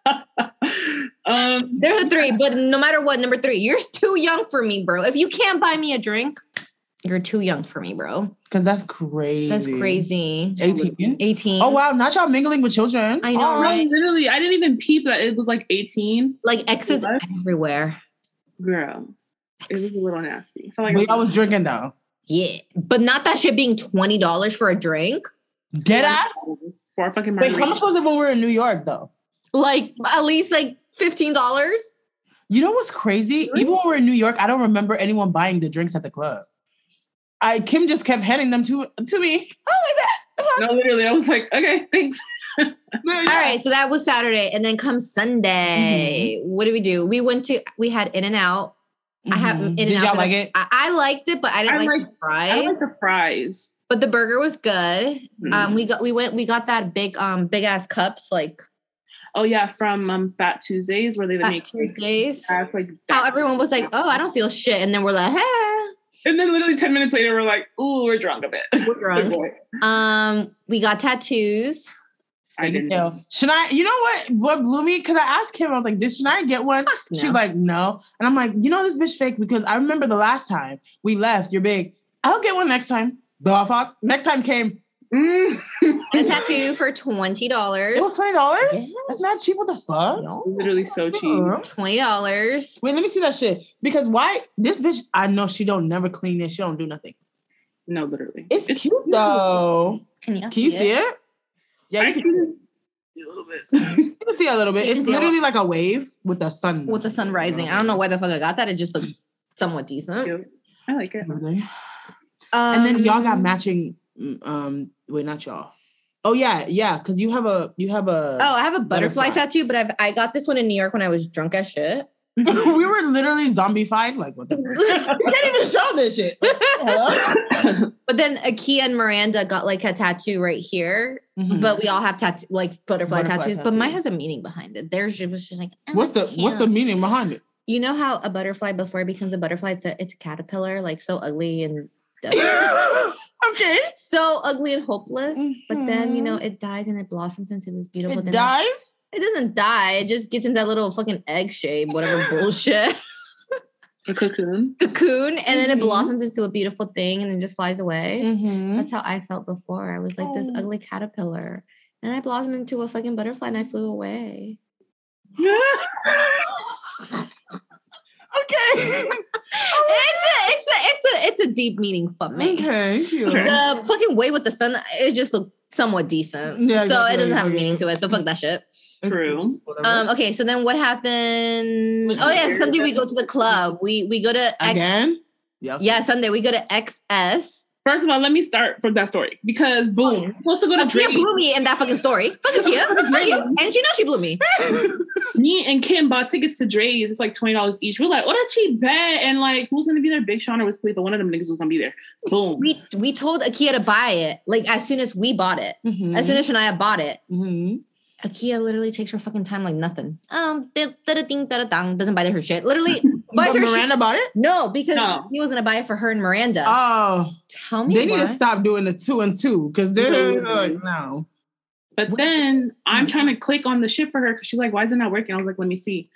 [LAUGHS] um, There's a three, but no matter what, number three, you're too young for me, bro. If you can't buy me a drink, you're too young for me, bro. Because that's crazy. That's crazy. 18. 18. Oh wow, not y'all mingling with children. I know, Oh, right? literally, I didn't even peep that it was like 18. Like exes What? everywhere. Girl, it was a little nasty. I felt like But I y'all was, was drinking though. Yeah. But not that shit being $20 for a drink. Dead ass. for a fucking Wait, how much was it when we were in New York though? Like at least like $15. You know what's crazy? Even when we're in New York, I don't remember anyone buying the drinks at the club. I Kim just kept handing them to to me. Oh my god! No, literally, I was like, okay, thanks. [LAUGHS] bad. All right, so that was Saturday, and then come Sunday. What did we do? We went to we had In and Out. I have. In and Did Out. y'all like it? I, I liked it, but I didn't I like liked- the fries. I like the fries. but the burger was good. Mm. Um, we got we went we got that big um big ass cups like oh yeah, from um, Fat Tuesdays where they Fat make Tuesdays. That's like How everyone was like, "Oh, I don't feel shit," and then we're like, "Hey." And then literally ten minutes later, we're like, ooh, we're drunk a bit. We're [LAUGHS] drunk. Um, we got tattoos. I didn't. Yo, Shania, you know what? What blew me? Because I asked him, I was like, "Did Shania get one?" no. She's like, "No," and I'm like, "You know this bitch fake?" Because I remember the last time we left. You're big. I'll get one next time. The fuck? Next time came. Mm. a tattoo for twenty dollars. It was twenty dollars. Yes. That's not cheap. What the fuck? No. literally so cheap. Twenty dollars. Wait, let me see that shit. Because why? This bitch, I know she don't never clean it. She don't do nothing. No, literally. It's, cute though. Can you, Can you see it? Yeah, I you can, can see [LAUGHS] a little bit. you can see a little bit. You It's literally like a wave with the sun. With the sun rising. I don't know why the fuck I got that. It just looked somewhat decent. Cute. I like it. And Um, then y'all got matching. mm, Um, wait, not y'all. Oh yeah, yeah. Because you have a you have a. Oh, I have a butterfly, Butterfly. tattoo, but I've I got this one in New York when I was drunk as shit. [LAUGHS] we were literally zombified. Like what? The- [LAUGHS] we can't even show this shit. [LAUGHS] But then Akia and Miranda got like a tattoo right here. Mhm. But we all have tattoo like butterfly, Butterfly tattoos. But mine has a meaning behind it. Theirs was just like oh, what's the what's the meaning behind it? you know how a butterfly before it becomes a butterfly, it's a it's a caterpillar, like so ugly and okay. so ugly and hopeless. But then you know Mhm. it dies and it blossoms into this beautiful. Thing. It dies. It doesn't die. It just gets into that little fucking egg shape, whatever [LAUGHS] bullshit. A cocoon. cocoon and then it Mhm. blossoms into a beautiful thing and then just flies away. Mhm. That's how I felt before. I was like this Oh. ugly caterpillar. And I blossomed into a fucking butterfly and I flew away. [LAUGHS] [LAUGHS] Okay. [LAUGHS] it's, a, it's a it's a it's a deep meaning for me. Okay. cute. Okay. The fucking way with the sun, it just looked somewhat decent. Yeah, so it doesn't have a Okay. meaning to it. So fuck that shit. True. Um, okay, so then what happened? Look Oh yeah. Sunday we go to the club. We we go to X, Again? Yeah. yeah, Sunday we go to XS First of all, let me start from that story because boom, I'm supposed to go to Kia blew me in that fucking story. Fuck Kia. And she knows she blew me. [LAUGHS] [LAUGHS] Me and Kim bought tickets to Drai's. It's like twenty dollars each. We're like, what a cheap bet! And like, who's gonna be there? Big Sean or Wiz Khalifa? One of them niggas was gonna be there. Boom. We we told Akia to buy it like as soon as we bought it. Mhm. As soon as Shania bought it, Mhm. Akia literally takes her fucking time like nothing. Um, da- da- da- ding, da- da- dang, doesn't buy her shit. Literally [LAUGHS] buys But her shit. Miranda bought it. No, because No. he was gonna buy it for her and Miranda. Oh, Tell me they need to stop doing the two and two because they're like no. But What- then I'm Mhm. trying to click on the shit for her because she's like, why is it not working? I was like, let me see.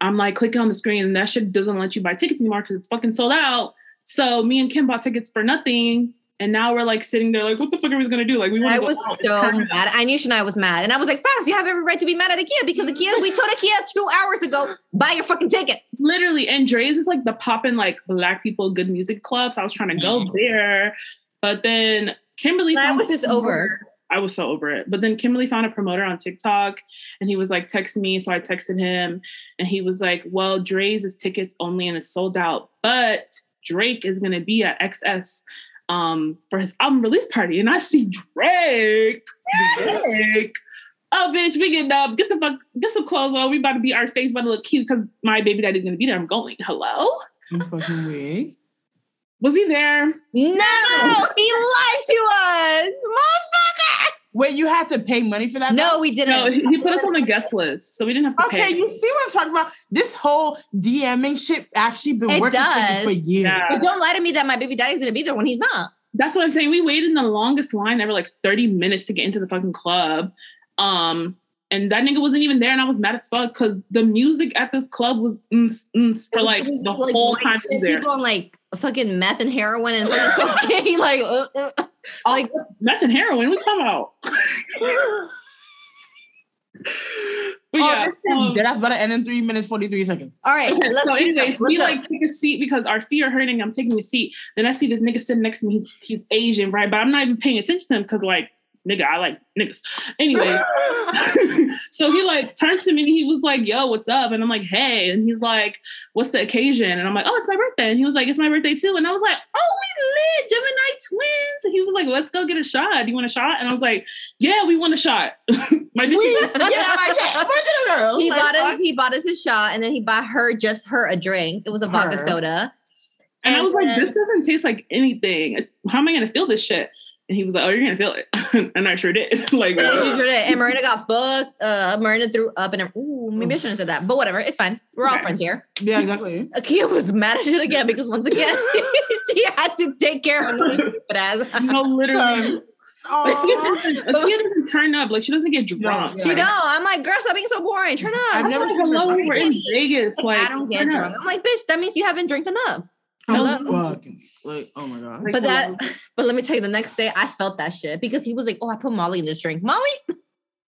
I'm like clicking on the screen and that shit doesn't let you buy tickets anymore because it's fucking sold out. So me and Kim bought tickets for nothing. And now we're like sitting there like, what the fuck are we gonna do? Like we want I to go was out. so mad. I knew Shania was mad. And I was like, Fox, you have every right to be mad at Akia because Akia, we told Akia two hours ago, buy your fucking tickets. literally and Drai's is like the poppin' like black people good music clubs. I was trying to go mm-hmm. there. But then Kimberly I was just over. I was so over it. But then Kimberly found a promoter on TikTok and he was like, text me. So I texted him and he was like, Well, Drai's is tickets only and it's sold out. But Drake is gonna be at XS um for his album release party. And I see Drake. Drake. Oh, bitch, we getting up. Get the fuck, get some clothes on. We about to be our face about to look cute because my baby daddy's gonna be there. I'm going. Hello? I'm fucking weak. Was he there? No, he lied to us. Motherfucker. Wait, you had to pay money for that? No, though? we didn't. No, he, he put us on the guest list, so we didn't have to Okay, pay. you see what I'm talking about? This whole DMing shit actually been It working for does. for years. Yeah. But don't lie to me that my baby daddy's gonna be there when he's not. That's what I'm saying. We waited in the longest line ever, like 30 minutes to get into the fucking club. Um, and that nigga wasn't even there, and I was mad as fuck because the music at this club was mm, mm, for like the whole white time he shit, there. People on like fucking meth and heroin and [LAUGHS] fucking cocaine, like, uh, uh, like Meth and heroin. What you talking about? [LAUGHS] but yeah. um, That's about to end in three minutes, 43 seconds. all right. Okay, [LAUGHS] let's so anyways, we let's like take a seat because our feet are hurting. I'm taking a seat. Then I see this nigga sitting next to me. He's he's Asian, right? But I'm not even paying attention to him because like nigga, I like niggas. Anyways, [LAUGHS] so he like turns to me and he was like, "Yo, what's up?" And I'm like, "Hey," and he's like, "What's the occasion?" And I'm like, "Oh, it's my birthday." And he was like, "It's my birthday too." And I was like, "Oh, we lit, Gemini twins." And he was like, "Let's go get a shot. Do you want a shot?" And I was like, "Yeah, we want a shot." [LAUGHS] my We, bitch yeah, like, hey, birthday girl. He Like, bought us. He bought us a shot, and then he bought her just her a drink. It was a vodka Her. soda. And I was like, this doesn't taste like anything. It's how am I gonna feel this shit? And he was like, Oh, you're gonna feel it. [LAUGHS] and I sure did. [LAUGHS] like uh, she sure did. and Marina got fucked. Uh, Marina threw up, and ooh, maybe I shouldn't have said that, but whatever. It's fine. We're all Okay. friends here. Yeah, exactly. [LAUGHS] Akia was mad as shit again because once again she had to take care of her stupid ass. no, literally. Aw. Akia doesn't turn up. Like she doesn't get drunk. Yeah. She know. I'm like, girl, stop being so boring. Turn up. I've I'm never like, seen her hello, we're in Vegas. Like, Like I don't get turn up. drunk. I'm like, bitch, that means you haven't drank enough. I'm Hello? fucking like, oh my god. Like, But that, [LAUGHS] but let me tell you, the next day I felt that shit because he was like, "Oh, I put Molly in this drink." Molly,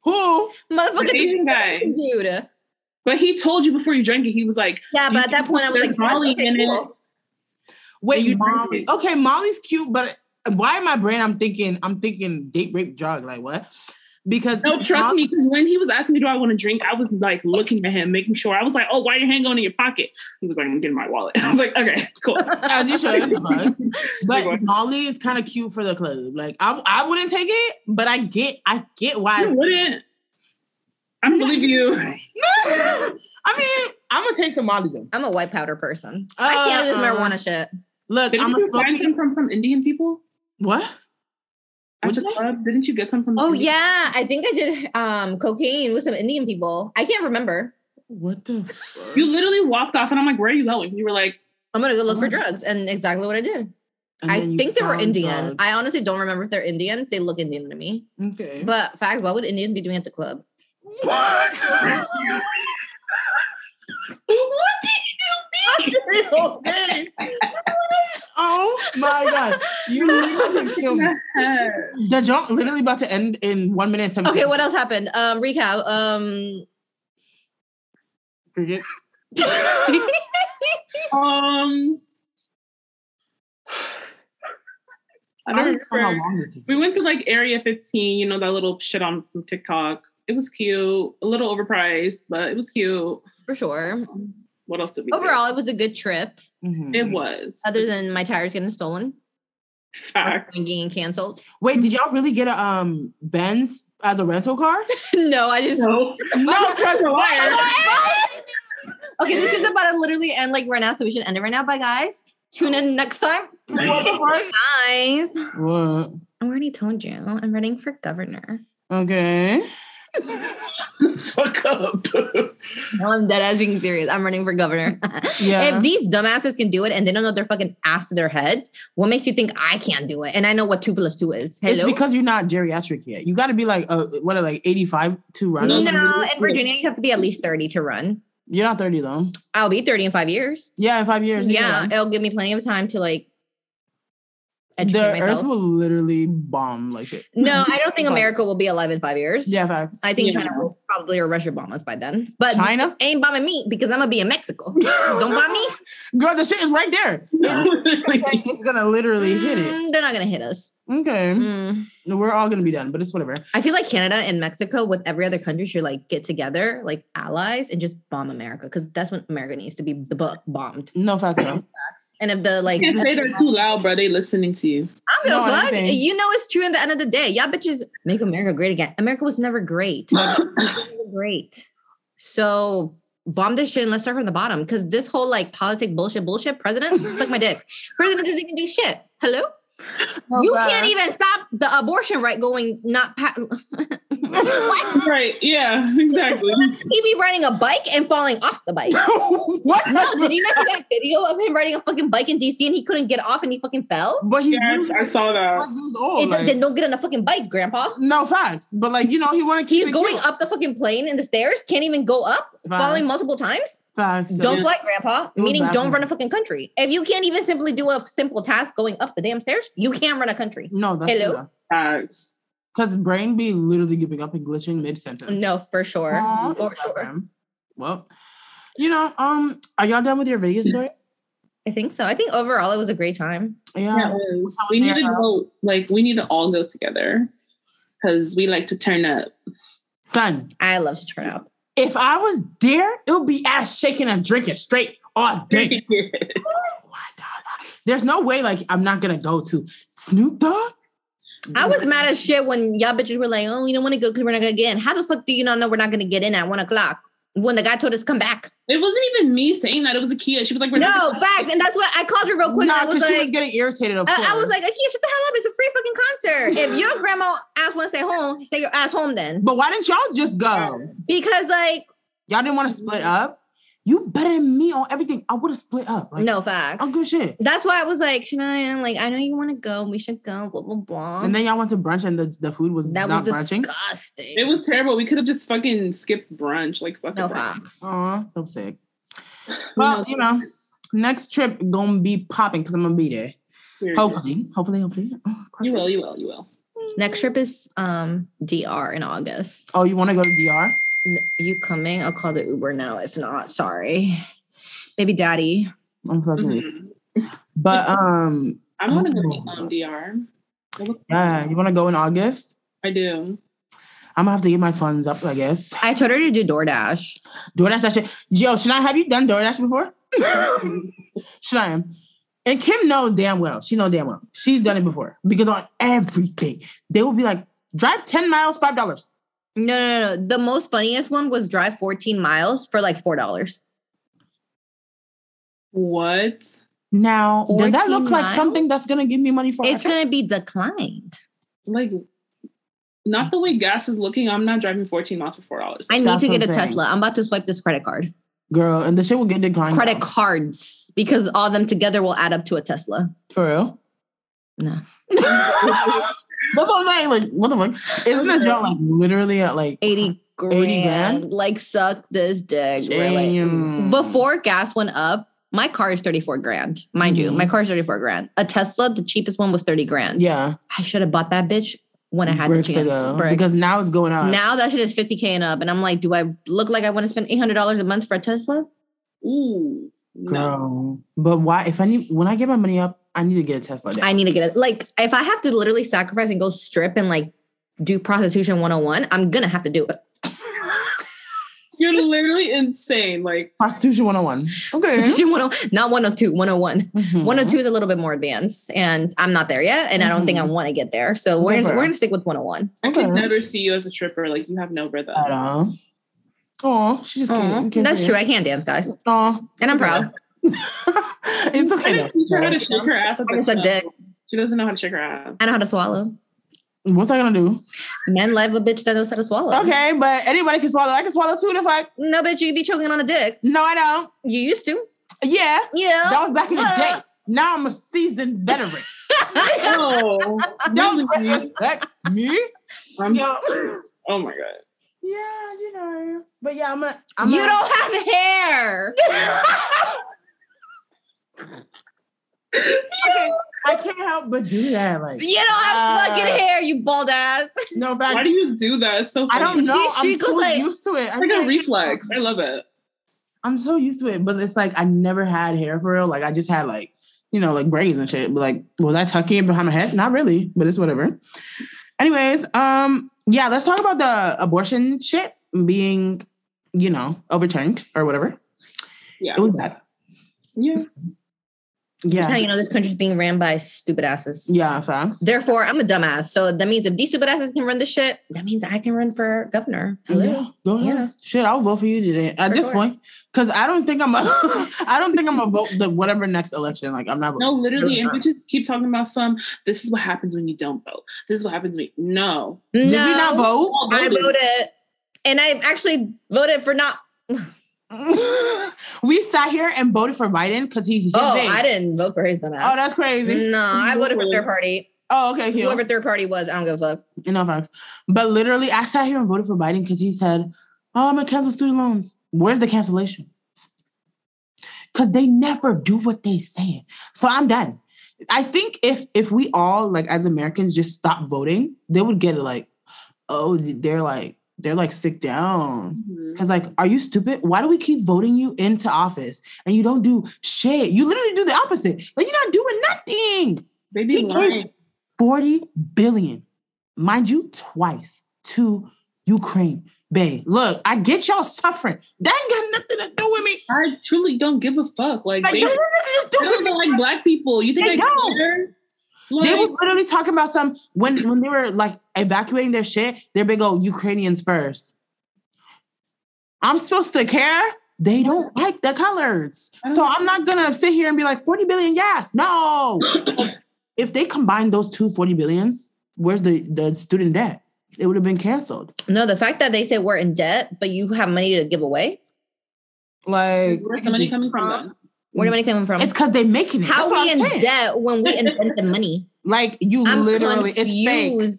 Who? the motherfucker, Asian guy. dude. But he told you before you drank it, he was like, Yeah, but at that point I was like, Molly okay, in it." cool." Wait, you Molly. Okay, Molly's cute, but why in my brain I'm thinking I'm thinking date rape drug? Like what? Because No, trust Mo- me, because when he was asking me, do I want to drink? I was like looking at him, making sure. I was like, oh, why your hand going in your pocket? He was like, I'm getting my wallet. [LAUGHS] I was like, okay, cool. [LAUGHS] As you should. [LAUGHS] But, but. Molly is kind of cute for the club. Like I, I wouldn't take it, but I get, I get why I wouldn't. I don't believe you. I mean, I'm gonna take some Molly though. I'm a white powder person. I can't do this Uh-uh. marijuana shit. Look, Didn't I'm a you find smoky. from some Indian people What? At the club? Didn't you get some from? Oh Indian- yeah, I think I did um cocaine with some Indian people. I can't remember. What the? Fuck? You literally walked off, and I'm like, "Where are you going?" You were like, I'm gonna go look for drugs, and exactly what I did. And I think they were Indian. drugs. I honestly don't remember if they're Indians. They look Indian to me. okay. But fact, what would Indians be doing at the club? what? [LAUGHS] "What [LAUGHS] did you okay. oh my god! You literally [LAUGHS] killed me. The joke literally about to end in one minute and seven. Okay, what else happened? Um, recap. Um, Cricket. [LAUGHS] um, I I don't don't know how remember. long this is. We went to like Area 15, you know, that little shit on from TikTok. It was cute, a little overpriced, but it was cute. for sure. What else did we do? Overall, it was a good trip. Mhm. It was. Other than my tires getting stolen. Fact. getting canceled. Wait, did y'all really get a um Benz as a rental car? [LAUGHS] no, I just No. no, Trevor, liar. [LAUGHS] okay. This is about to literally end like right now, so we should end it right now. Bye, guys. Tune in next time. What? Guys, What? I already told you I'm running for governor. Okay. [LAUGHS] Fuck up. No, I'm dead ass being serious. I'm running for governor. [LAUGHS] Yeah. If these dumbasses can do it and they don't know their fucking ass to their heads, what makes you think I can't do it? And I know what two plus two is. It's because you're not geriatric yet. You got to be like, uh, what, are like 85 to run? No, no, in Virginia, you have to be at least 30 to run. You're not 30 though. I'll be 30 in five years. Yeah, in five years. you Yeah, it'll give me plenty of time to like educate The myself. earth will literally bomb like shit. no, I don't [LAUGHS] think America will be alive in five years. Yeah, facts. I think Yeah. China will probably or Russia bomb us by then. But China? ain't bombing me because I'm gonna be in Mexico. [LAUGHS] don't bomb me. Girl, the shit is right there. [LAUGHS] it's gonna literally hit it. Mm, they're not gonna hit us. Okay. Mm. We're all gonna be done, but it's whatever. I feel like Canada and Mexico with every other country should like get together, like allies, and just bomb America because that's what America needs to be the bu- bombed. No facts. though. And if the like, Can't say that too loud, bro. They listening to you. I don't give a No, fuck. anything. You know it's true. in the end of the day, y'all bitches make America great again. America was never great. [LAUGHS] Great. So bomb this shit and let's start from the bottom. Because this whole like politic bullshit, bullshit. President, suck my dick. President doesn't even do shit. Hello. Oh, you facts. can't even stop the abortion right going not pa- [LAUGHS] what? Right. Yeah, exactly. [LAUGHS] He be riding a bike and falling off the bike. [LAUGHS] what? No, did you not see that video of him riding a fucking bike in DC and he couldn't get off and he fucking fell? But he Yeah, I saw that. five years old. It- like- then don't get on a fucking bike, grandpa. no facts. But like, you know, he wanna keep He's it going cute. up the fucking plane in the stairs, can't even go up, Facts. falling multiple times. Facts. Don't Yeah. fly, grandpa. Meaning, don't run a fucking country. If you can't even simply do a simple task going up the damn stairs, you can't run a country. No, that's Hello? Facts. Because brain be literally giving up and glitching mid sentence. No, for sure, Aw, for sure. him. Well, you know, um, are y'all done with your Vegas story? [LAUGHS] I think so. I think overall it was a great time. Yeah. Yeah, it was. We need to go. Like, we need to all go together because we like to turn up. Son, I love to turn up. If I was there, it would be ass shaking and drinking straight all day. [LAUGHS] There's no way like I'm not gonna go to Snoop Dogg. I was mad as shit when y'all bitches were like, "Oh, we don't want to go because we're not gonna get in." How the fuck do you not know we're not gonna get in at one o'clock when the guy told us come back? It wasn't even me saying that. It was Akia. She was like, "We're No not facts, and that's what I called her real quick. Nah, I was because she was like, getting irritated. Of I, course. I was like, Akia, shut the hell up! It's a free fucking concert. If [LAUGHS] your grandma ass want to stay home, stay your ass home then. but why didn't y'all just go? Because like, Y'all didn't want to split up. You better than me on everything. I would have split up. Like, no facts. Oh, good shit. That's why I was like, Shania, like, I know you want to go. We should go. Blah blah blah. And then y'all went to brunch and the, the food was that not was brunching. disgusting. It was terrible. We could have just fucking skipped brunch. Like, fuck no it. facts. Aw, so sick. [SIGHS] Well, you know, next trip gonna be popping because I'm gonna be there. Period. Hopefully, hopefully, hopefully. Oh, You will. You will. You will. Next trip is um DR in August. Oh, you want to go to DR? N- You coming? I'll call the Uber now. If not, sorry, baby daddy. I'm fucking with Mhm. But um, I'm gonna go Oh. to um, DR. Yeah, you want to go in August? I do. I'm gonna have to get my funds up, I guess. I told her to do DoorDash. DoorDash that shit. Yo, should I have you done DoorDash before? [LAUGHS] Shania. And Kim knows damn well. She knows damn well. She's done it before because on everything they will be like, drive ten miles, five dollars. No, no, no. The most funniest one was drive 14 miles for like four dollars. What? Now, does that 14 look like something that's gonna give me money for? It's gonna be declined. Like, not the way gas is looking. I'm not driving 14 miles for four dollars. I need That's to get a I'm saying. Tesla. I'm about to swipe this credit card. girl, and the shit will get declined. Credit now. cards because all them together will add up to a Tesla. for real. No. That's [LAUGHS] what I'm saying. Like, what the fuck? Isn't the joke like literally at like 80 grand. 80 grand? Like suck this dick. Really. Damn. Before gas went up, my car is 34 grand. Mind you, Mhm. my car is 34 grand. A Tesla, the cheapest one was 30 grand. Yeah, I should have bought that bitch when I had bricks the chance. Bricks. because now it's going up. now that shit is 50k and up. And I'm like, do I look like I want to spend $800 a month for a Tesla? Ooh, no. Girl, but why? If I need when I get my money up, I need to get a Tesla. Now. I need to get it. Like, if I have to literally sacrifice and go strip and like do prostitution 101, I'm gonna have to do it. [LAUGHS] You're literally insane. Like Prostitution 101. Okay. [LAUGHS] not 102, 101. Mhm. 102 is a little bit more advanced, and I'm not there yet, and I don't think I Mhm. want to get there. So we're gonna, we're gonna stick with 101. I could Okay. never see you as a stripper. Like you have no rhythm. At all. Oh, she just can't. can't that's say true. I can dance, guys, Aw. and I'm proud. [LAUGHS] it's I okay. didn't teach her how to shake her ass at I the can suck club. dick. She doesn't know how to shake her ass. I know how to swallow. What's I gonna do? Men love a bitch that knows how to swallow. Okay, but anybody can swallow. I can swallow too. If I No, bitch, you'd be choking on a dick. no, I don't. You used to. Yeah, Yeah. that was back in the Uh. day. Now I'm a seasoned veteran. [LAUGHS] Oh, Don't really? disrespect me. I'm, Yo. oh my god. Yeah, you know. But yeah, I'm a. I'm you a, don't have hair. [LAUGHS] okay, I can't help but do that. Like You don't have Uh, fucking hair, you bald ass. no fact. Why do you do that? It's so I don't know. She- she I'm so like- used to it. I like a reflex. I love it. I'm so used to it, but it's like I never had hair for real. Like I just had like, you know, like braids and shit. But like, was I tucking it behind my head? Not really, but it's whatever. Anyways, um, yeah, let's talk about the abortion shit being, you know, overturned or whatever. Yeah. It was bad. Yeah. That's how Yeah. you know this country's being ran by stupid asses. Yeah, facts. Therefore, I'm a dumbass. So that means if these stupid asses can run the shit, that means I can run for governor. Hello. Yeah, go ahead. Yeah. Shit, I'll vote for you today at For this sure. point because I don't think I'm. A, [LAUGHS] I don't think I'm gonna vote the whatever next election. Like I'm not. No, literally, and we just keep talking about some. This is what happens when you don't vote. This is what happens when you, no. Did we not vote? I voted. voted, and I actually voted for not. [LAUGHS] we sat here and voted for Biden because he's. His Oh, day. I didn't vote for his dumbass. Oh, that's crazy. no, I voted for third party. Oh, okay, cute. Whoever third party was, I don't give a fuck. No facts. But literally, I sat here and voted for Biden because he said, "Oh, I'm gonna cancel student loans." Where's the cancellation? Because they never do what they say. So I'm done. I think if if we all like as Americans just stop voting, they would get it. Like, oh, they're like they're like sit down. Mm-hmm. Because like, are you stupid? Why do we keep voting you into office and you don't do shit? You literally do the opposite. Like you're not doing nothing. They be He gave- lying. 40 billion, mind you, twice to Ukraine. Babe, look, I get y'all suffering. That ain't got nothing to do with me. I truly don't give a fuck. Like, Like, they, they ain't nothing to do don't even me. like black people. You think They I don't. care? They Like, was literally talking about some when when they were like evacuating their shit. They're big old Ukrainians first. I'm supposed to care. They don't like the colors, so I'm not gonna sit here and be like 40 billion. Yes, no. [COUGHS] if they combine those two 40 billions, where's the the student debt? It would have been canceled. No, the fact that they say we're in debt, but you have money to give away. Like where's the money coming from? Where the money coming from? It's because they're making it. How That's we in saying. debt when we invented [LAUGHS] money? Like you I'm literally, it's fake.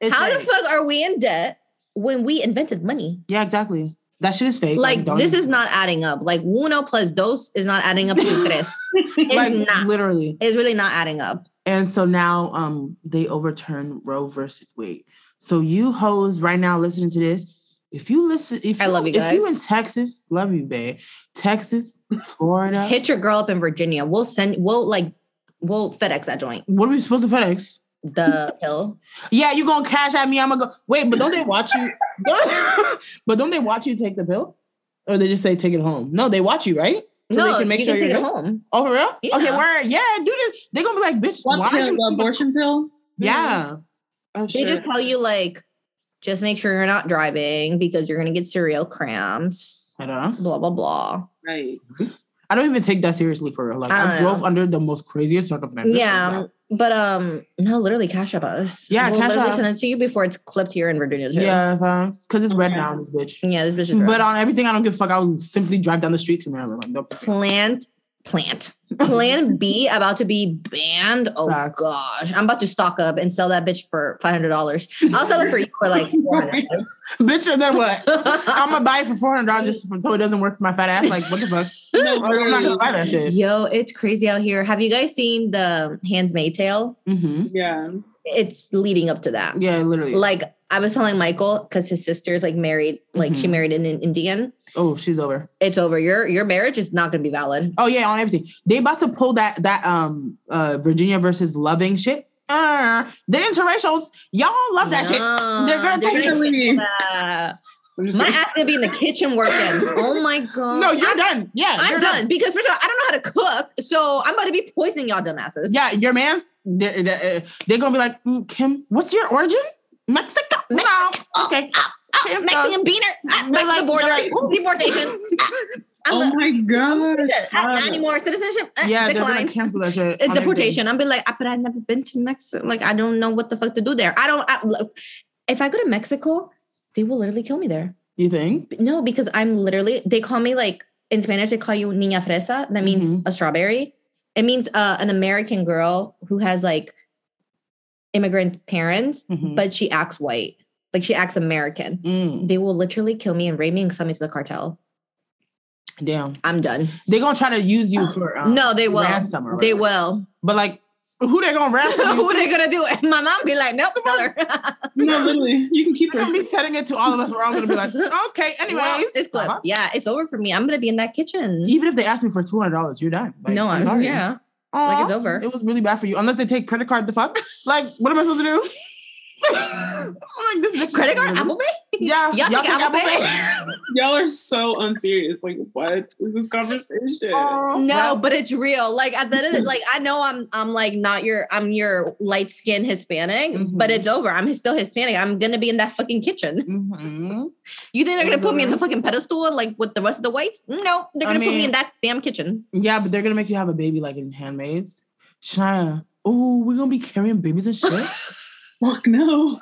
It's How the fuck are we in debt when we invented money? Yeah, exactly. That shit is fake. Like don't this is not adding up. Like uno plus dos is not adding up to [LAUGHS] tres. It's like not. literally. It's really not adding up. And so now um they overturn Roe versus Wade. So you hoes right now listening to this, if you listen, if I you, love you if you in Texas, love you, babe. Texas, Florida. Hit your girl up in Virginia. We'll send. We'll like. We'll FedEx that joint. what are we supposed to FedEx? The pill. Yeah, you gonna cash at me? I'm gonna go. Wait, but don't they watch you? [LAUGHS] [LAUGHS] but don't they watch you take the pill, or they just say take it home? No, they watch you, right? So no, they can make you sure can take you're it good? home. Oh, for real? Yeah. Okay, word. Yeah, do this. They're gonna be like, bitch, What why? pill? you- The abortion pill? Yeah. Oh They shit. just tell you like, just make sure you're not driving because you're gonna get cereal cramps. I don't know. Blah blah blah. right. I don't even take that seriously for real. Like I I, drove know. under the most craziest circumstances. Yeah, but um, no, literally cash up us. Yeah, we'll cash literally up. send it to you before it's clipped here in Virginia too. Yeah, because it's red Okay. now, this bitch. yeah, this bitch is red. But on everything, I don't give a fuck. I will simply drive down the street to Maryland. Like, nope. plant plant [LAUGHS] plan b about to be banned oh Facts. gosh i'm about to stock up and sell that bitch for $500 i'll sell it for you for like $400 [LAUGHS] bitch, and then what? [LAUGHS] I'm gonna buy it for four hundred dollars just so it doesn't work for my fat ass. Like, what the fuck? No, I'm not gonna buy that shit. yo it's crazy out here have you guys seen the handmaid tale hmm Yeah. it's leading up to that Yeah, literally. like i was telling michael because his sister's like married like she Mhm. married an indian oh, she's over. it's over your your marriage is not going to be valid Oh yeah, on everything. They about to pull that that um uh Virginia versus Loving shit. Uh, the interracials, y'all love that shit. They're gonna take gonna it. I'm just My ass gonna be in the kitchen working. Oh my god. No, you're I'm, done. Yeah, I'm you're done because first of all, I don't know how to cook, so I'm about to be poisoning y'all dumbasses. Yeah, your man's they're, they're, they're gonna be like, "Mm, Kim, what's your origin? Mexico. No, okay. Oh, Kim, Mexican beaner. Ah, They're Back like- the border. they're like, Deportation. [LAUGHS] I'm Oh a- my god. what is it? Not anymore. Citizenship. Eh, Yeah, they're gonna cancel that shit. It's deportation. I'm be like, "Ah, but I've never been to Mexico. Like, I don't know what the fuck to do there. I don't. I, if I go to Mexico, they will literally kill me there. You think? No, because I'm literally. They call me like in Spanish. They call you niña fresa. That means Mhm. a strawberry. It means uh, an American girl who has like immigrant parents, Mhm. but she acts white. Like she acts American. Mm, They will literally kill me and rape me and send me to the cartel. damn, I'm done. they're gonna try to use you for um, no, they will. ransom or They will. But like, who they gonna [LAUGHS] ransom? who they to? gonna do? And [LAUGHS] my mom be like, nope, tell her. No, literally. You can keep [LAUGHS] They're her. gonna be setting it to all of us. We're all gonna be like, okay. Anyways, Well, clip. Uh-huh. Yeah, it's over for me. I'm gonna be in that kitchen. Even if they ask me for two hundred dollars, you're done. Like, no, I'm sorry. yeah. Aw, Like it's over. It was really bad for you. Unless they take credit card. The fuck? [LAUGHS] Like, what am I supposed to do? I'm like this bitch. Credit card, Apple Pay. Yeah, Y'all think Apple [LAUGHS] Y'all are so unserious. Like, what is this conversation? Oh, No, well, but it's real. Like at the end of the, like I know I'm I'm like not your I'm your light skinned Hispanic, but Mhm. it's over. I'm still Hispanic. I'm gonna be in that fucking kitchen. mhm. You think they're gonna It's put me in the fucking pedestal like with the rest of the whites? No, they're gonna put me in that damn kitchen. Yeah, but they're gonna make you have a baby like in Handmaids. Shania, oh, we're gonna be carrying babies and shit. [LAUGHS] Fuck no.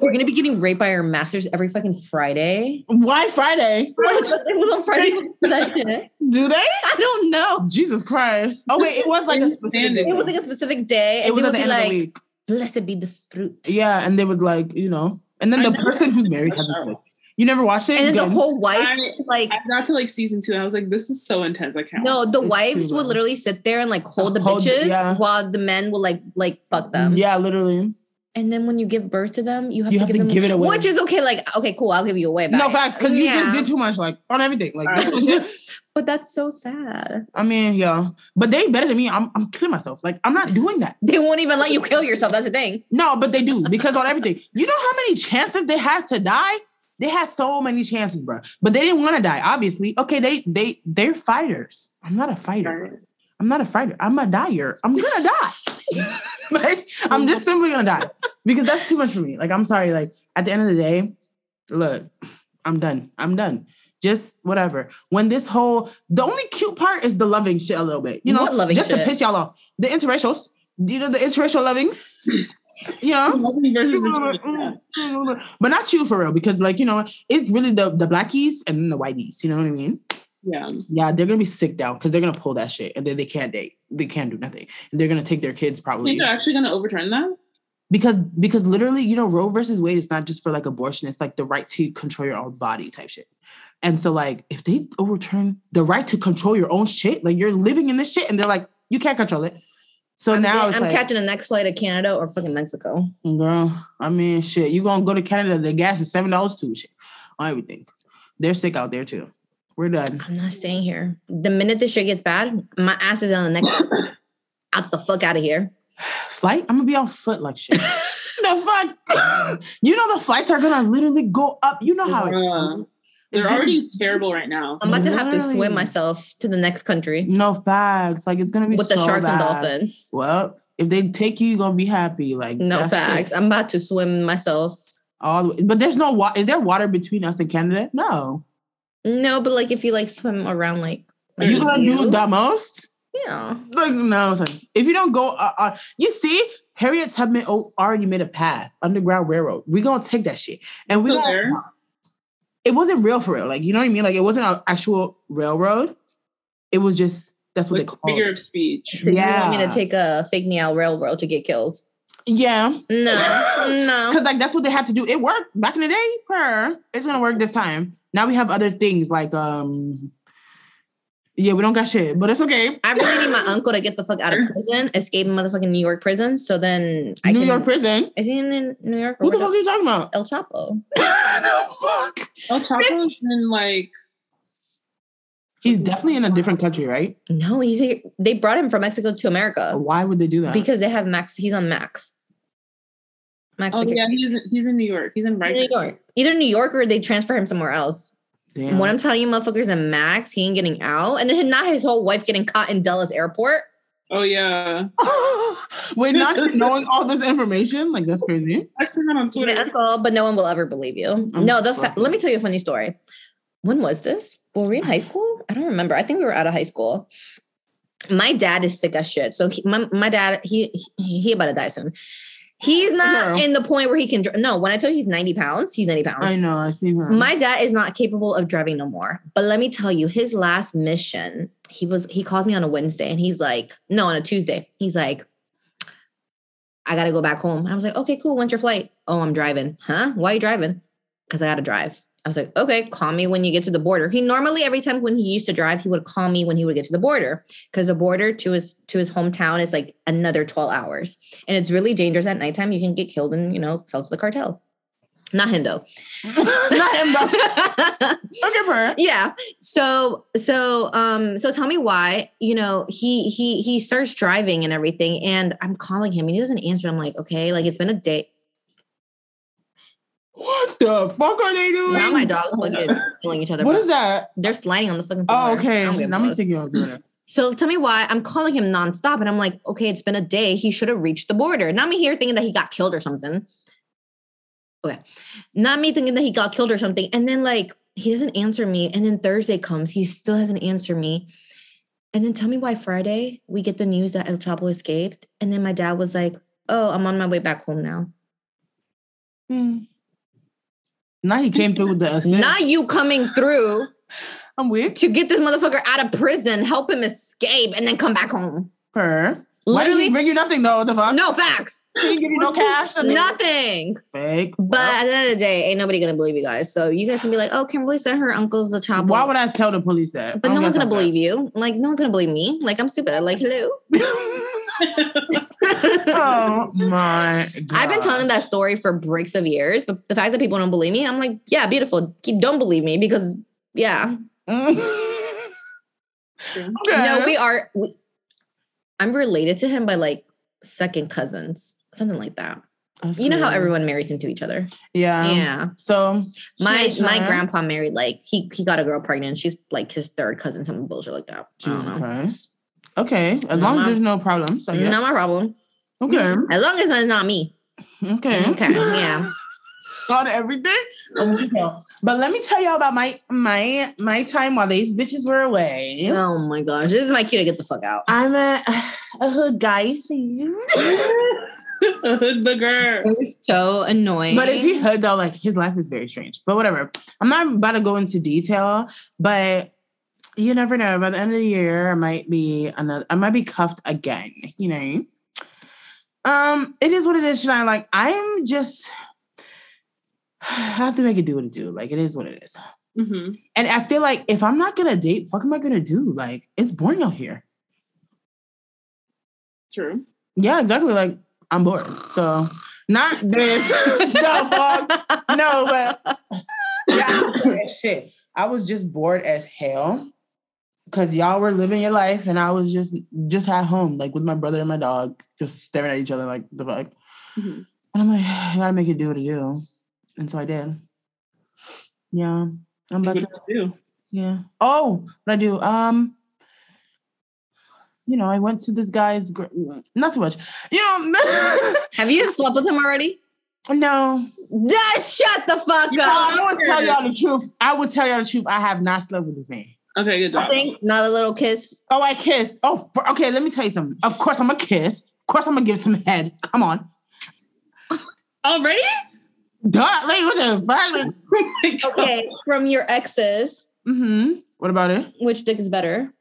We're gonna be getting raped by our masters every fucking Friday. Why Friday? it was on Friday for [LAUGHS] that shit. Do they? I don't know. Jesus Christ! Oh wait, it was like a specific. It Day. It was like a specific day, and It was at would the be end of like, the week. "Blessed be the fruit." Yeah, and they would like you know, and then I the person who's married has a kid. You never watched it? And then the whole wife I- like, I got to like season two and I was like, this is so intense. I can't. no, the It's wives would literally sit there and like hold the Hold bitches yeah. while the men will like like fuck them. Yeah, literally. And then when you give birth to them, you have You to, have give, to them, give it away. which is okay. Like, okay, cool, I'll give you away. No facts, because you just did too much, like on everything. Like, this [LAUGHS] But that's so sad. I mean, yeah, but they better than me. I'm, I'm killing myself. Like, I'm not doing that. They won't even let you kill yourself. That's the thing. No, but they do because on everything. You know how many chances they had to die? They had so many chances, bro. But they didn't want to die. Obviously, okay. They they they're fighters. I'm not a fighter. I'm not a fighter. I'm a dyer. I'm gonna die. [LAUGHS] like I'm just simply gonna die because that's too much for me. Like I'm sorry. Like at the end of the day, look, I'm done. I'm done. Just whatever. When this whole the only cute part is the loving shit a little bit. You know, What loving just to piss y'all off. The interracials. You know the interracial lovings. [LAUGHS] You know. Lovely versus People are the- like, but not you for real because like you know it's really the the blackies and the whiteys you know what i mean Yeah. yeah they're gonna be sick down because they're gonna pull that shit and then they can't date they can't do nothing and they're gonna take their kids I think probably they're actually going to overturn that. because because literally you know roe versus wade is not just for like abortion it's like the right to control your own body type shit and so like if they overturn the right to control your own shit like you're living in this shit and they're like you can't control it so I'm, now I'm like catching the next flight to Canada or fucking Mexico. Girl, I mean, shit. You gonna go to Canada? The gas is seven dollars too. Shit, on everything. They're sick out there too. We're done. I'm not staying here. The minute this shit gets bad, my ass is on the next. [COUGHS] out the fuck out of here. Flight? I'm gonna be on foot like shit. [LAUGHS] the fuck? [COUGHS] you know the flights are gonna literally go up. You know how it. It's they're gonna- already terrible right now. I'm about to have to swim myself to the next country No facts. Like it's gonna be with the so sharks and dolphins. Well, if they take you, you're gonna be happy. Like No that's facts. it. I'm about to swim myself. All the way. But there's no water. Is there water between us and Canada? No. No, but like if you like swim around like, like You gonna do the most? Yeah. Like no, it's like if you don't go, uh, uh, you see, Harriet Tubman o- already made a path, Underground Railroad. We gonna take that shit, and we gonna, there? it wasn't real for real. Like you know what I mean? Like it wasn't an actual railroad. It was just that's what Like they call figure it. of speech. So you want me to take a fake Meow railroad to get killed? Yeah, No, [LAUGHS] no. because like that's what they had to do. It worked back in the day. Per it's gonna work this time. Now we have other things like um, yeah, we don't got shit, but it's okay. I really need my uncle to get the fuck out of prison, escape motherfucking New York prison. So then I New can, York prison. Is he in New York? Or Who the where fuck are you talking about? El Chapo. [LAUGHS] the fuck? El Chapo's been like, He's definitely in a different country, right? No, he's here. They brought him from Mexico to America Why would they do that? because they have Max. He's on Max. Max Oh yeah, he's in, he's in New York. He's in New York. Either New York or they transfer him somewhere else. Damn. What I'm telling you, motherfuckers, and Max, he ain't getting out, and then not his whole wife getting caught in Dulles Airport. Oh yeah, [LAUGHS] Wait, not [LAUGHS] knowing all this information, like that's crazy. I seen that on Twitter. That's all, but no one will ever believe you. I'm no, the fa- let me tell you a funny story. When was this? Were we in high school? I don't remember. I think we were out of high school. My dad is sick as shit. So he, my, my dad, he, he he about to die soon. He's not Girl. in the point where he can. dr- No, when I tell you he's ninety pounds, he's ninety pounds. I know. I see her. My dad is not capable of driving no more. But let me tell you, his last mission, he was he calls me on a Wednesday and he's like, no, on a Tuesday. He's like, I gotta go back home. I was like, okay, cool. When's your flight? Oh, I'm driving. Huh? Why are you driving? Because I gotta drive. I was like, okay, call me when you get to the border. He normally every time when he used to drive, he would call me when he would get to the border because the border to his to his hometown is like another 12 hours. And it's really dangerous at nighttime. You can get killed and you know, sell to the cartel. Not him though. [LAUGHS] not him though. Okay, for her. yeah so so um so tell me why you know he he he starts driving and everything and i'm calling him and he doesn't answer i'm like okay like it's been a day What the fuck are they doing? now my dog's fucking killing each other What is that? they're sliding on the fucking Oh, okay. Give a Now I'm thinking of doing it. [CLEARS THROAT] so tell me why i'm calling him nonstop and i'm like okay it's been a day. He should have reached the border. Not me here thinking that he got killed or something. Okay. Not me thinking that he got killed or something. And then like he doesn't answer me. And then thursday comes. He still hasn't answered me. And then tell me why friday we get the news that el chapo escaped. And then my dad was like oh i'm on my way back home now. Hmm. Now he came through with the assist. not you coming through [LAUGHS] I'm weird. to get this motherfucker out of prison help him escape and then come back home Her. Why he literally bring you nothing though? The fuck? no facts He didn't give you no cash. nothing? nothing Fake. But at the end of the day, ain't nobody gonna believe you guys. So you guys can be like, "Oh, Kimberly said her uncle's the chopper." Why would I tell the police that? But no one's gonna believe you. Like no one's gonna believe me. Like I'm stupid. Like hello. [LAUGHS] [LAUGHS] oh [LAUGHS] my god. I've been telling that story for breaks of years, but the fact that people don't believe me, I'm like, yeah, beautiful. Don't believe me because yeah, [LAUGHS] no, we are. We, I'm related to him by like second cousins, something like that. You know how everyone marries into each other. Yeah. yeah, So my my grandpa married like he he got a girl pregnant. She's like his third cousin, some bullshit like that. Jesus. Christ. Okay. As Not long as there's no problems. I guess. Not my problem. Okay. As long as it's not me. Okay. Okay, yeah. [LAUGHS] On everything. Oh, but let me tell y'all about my my my time while these bitches were away. Oh my gosh, this is my cue to get the fuck out. I'm a, a hood guy. [LAUGHS] A hood booger. It's so annoying. But is he hood though? Like his life is very strange. But whatever. I'm not about to go into detail, but you never know. By the end of the year, I might be another. I might be cuffed again. You know. Um, it is what it is. Shania. Like I'm just. I have to make it do what it do. Like it is what it is. hmm And I feel like if I'm not gonna date, fuck am I gonna do? Like it's boring out here. True. Yeah, exactly. Like I'm bored. So not this. [LAUGHS] [LAUGHS] fuck. No, but [LAUGHS] yeah, shit. I was just bored as hell because y'all were living your life, and I was just just at home, like with my brother and my dog, just staring at each other like the fuck. Mhm. And I'm like, I gotta make it do what it do, and so I did. Yeah, I'm about What to. do? Yeah. Oh, what I do? Um, you know, I went to this guy's. gr- Not too much. You know. [LAUGHS] Have you slept with him already? no. That shut the fuck You know, up. I would tell y'all the truth. I would tell y'all the truth. I have not slept with this man. Okay, good I job. think not a little kiss. Oh, I kissed. Oh, for, okay. Let me tell you something. Of course, I'm gonna kiss. Of course, I'm gonna give some head. Come on. Already? Duh. Like what the fuck? [LAUGHS] Oh my God. Okay, from your exes, mm-hmm. What about it? which dick is better?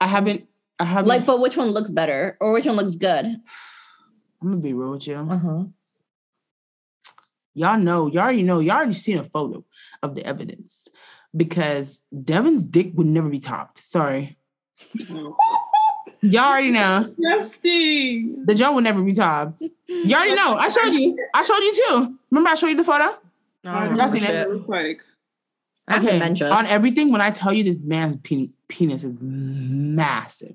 I haven't. I haven't. Like, but which one looks better or which one looks good? I'm gonna be real with you. Uh huh. Y'all know. Y'all already know. Y'all already seen a photo of the evidence because Devin's dick would never be topped. Sorry. [LAUGHS] Y'all already know. Disgusting. The joint would never be topped. You already know. I showed you. I showed you too. Remember I showed you the photo? Y'all seen it? It looks like I have dementia. On everything, when I tell you this man's pe- penis is massive,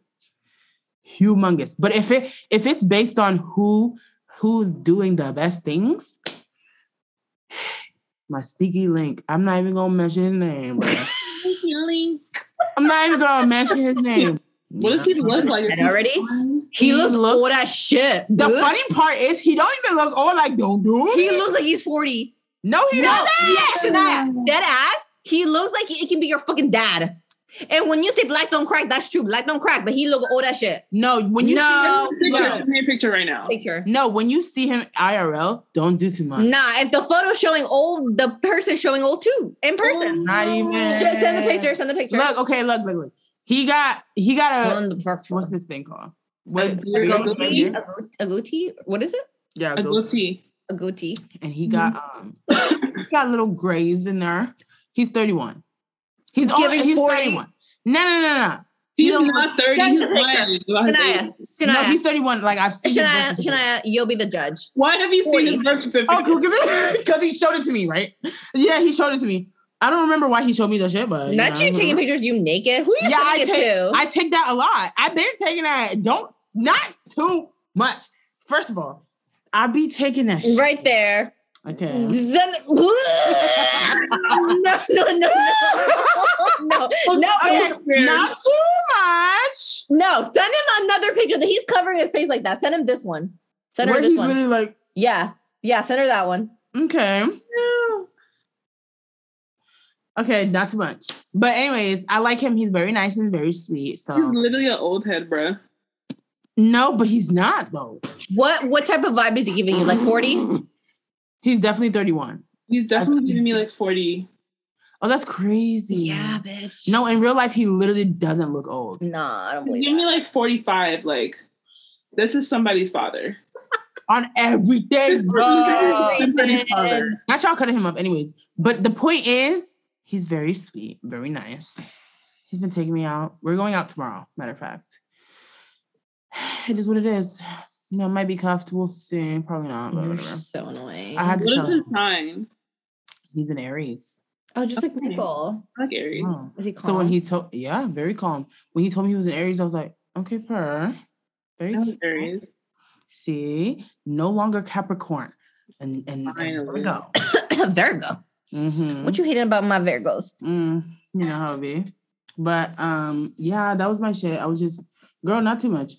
humongous. But if it if it's based on who who's doing the best things? My sneaky link. I'm not even gonna mention his name, bro. [LAUGHS] Link. I'm not even gonna mention his name. What does he look like? Is And he already? He, He looks looks- old as shit. The dude. funny part is he don't even look old. Like, don't do. He looks like he's 40. no, he No, doesn't. yeah, Shania, [LAUGHS] dead ass. He looks like he, he can be your fucking dad. And when you say black don't crack, that's true. Black don't crack, but he look all that shit. No, when you No. see him, Picture, no. send me a picture right now. Picture. no, when you see him IRL, don't do too much. Nah, if the photo's showing old, the person showing old too in person. Not even. Just send the picture. Send the picture. Look, okay, look, look, look. He got he got a Send the picture. what's this thing called? What A beard beard goatee? A goatee? A goatee? What is it? Yeah, A go- goatee. A goatee. and he got um [COUGHS] he got little grays in there. He's 31. He's only Giving he's 40. 31. No, no, no, no. He's don't not 30. He's the picture. lying about Shania. No, he's 31. Like I've seen his Shania, birth certificate. Shania, you'll be the judge. Why have you seen 40. his birth certificate? Oh, cool, because [LAUGHS] he showed it to me, right? Yeah, he showed it to me. I don't remember why he showed me the shit, but Not you know. taking pictures you naked. Who are you Yeah, I it take to? I take that a lot. I've been taking that. Don't not too much. First of all, I be taking that shit. right there. Okay. [LAUGHS] [LAUGHS] Send- no, no, no, no, no, no, [LAUGHS] Okay, scared. not too much. no. Send him another picture that he's covering his face like that. Send him this one. Send her Where this he's one. really like, Yeah, yeah. Send her that one. okay. Okay, not too much. But anyways, I like him. He's very nice and very sweet. So He's literally an old head, bro. no, but he's not though. What what type of vibe is he giving you? Like forty? He's definitely 31. He's definitely seen giving me like 40. Oh, that's crazy. Yeah, bitch. No, in real life, he literally doesn't look old. Nah, I don't He's believe giving me like 45. Like, this is somebody's father. [LAUGHS] On everything, bro. Somebody's. Not y'all cutting him up, anyways. But the point is, he's very sweet, very nice. He's been taking me out. We're going out tomorrow, matter of fact. [SIGHS] It is what it is. You know, might be cuffed. We'll see. Probably not. But You're whatever. so annoying. I had to What is tell his sign? He's an Aries. oh, just like Okay. Michael. I like Aries. Oh. Is he So when he told, yeah, very calm. When he told me he was an Aries, I was like, okay, per. Very I. Aries. See, no longer Capricorn. And and, and Finally. [COUGHS] Virgo. Virgo. Mhm. What you hating about my Virgos? Mm, you know how it be. But um, yeah, that was my shit. I was just, girl, not too much.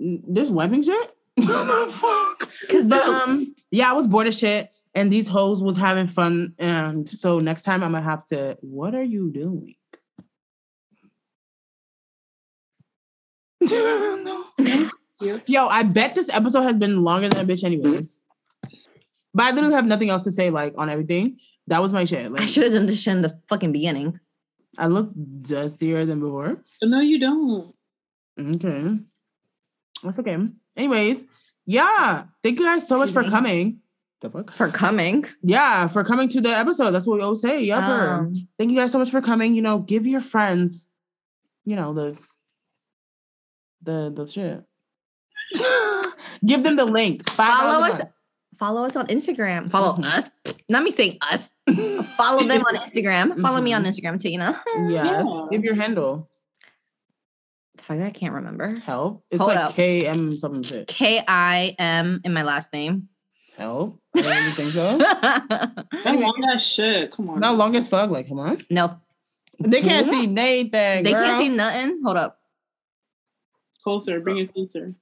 N- This wiping shit. Fuck. Because But um, yeah, I was bored of shit, and these hoes was having fun. And so next time I'm gonna have to. What are you doing? no. [LAUGHS] Yo, I bet this episode has been longer than a bitch, anyways. But I literally have nothing else to say, like on everything. That was my shit. Like, I should have done this shit in the fucking beginning. I look dustier than before. No, you don't. Okay. That's okay. Anyways, yeah. Thank you guys so much for me. coming. The fuck? For coming. Yeah, for coming to the episode. That's what we always say. Yupper. Um, Thank you guys so much for coming. You know, give your friends, you know, the the the shit. [LAUGHS] give them the link. Five follow us. a Follow us on Instagram. Follow us. Not me saying us. [LAUGHS] Follow them on [LAUGHS] Instagram. Follow me on Mhm. Instagram too. You know. Yes. Yeah. Give your handle. The fuck, I can't remember. Help. It's Hold like. K M something shit. K I M in my last name. Help. I don't really think so. [LAUGHS] That long ass shit. Come on. Not long as fuck. Like, come on. no, They can't see Nathan. they girl. can't see nothing. Hold up. Closer. Bring it closer.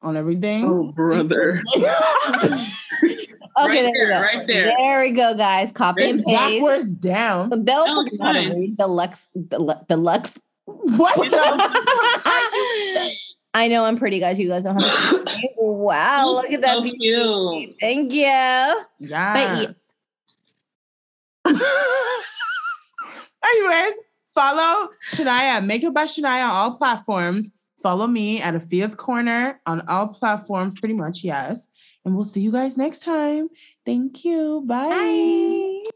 on everything. Oh, brother. [LAUGHS] [LAUGHS] Okay, Right there, we there, go. right there. There we go, guys. Copy It's and paste. backwards down. They'll fucking how to read deluxe, delu- deluxe. What [LAUGHS] the fuck are you saying? I know I'm pretty, guys. You guys don't have to. [LAUGHS] wow, look at that. So beauty. cute. Thank you. Yes. [LAUGHS] Anyways, follow Shania, Makeup by Shania on all platforms. Follow me at Afia's Corner on all platforms, pretty much, yes. And we'll see you guys next time. Thank you. Bye. Bye.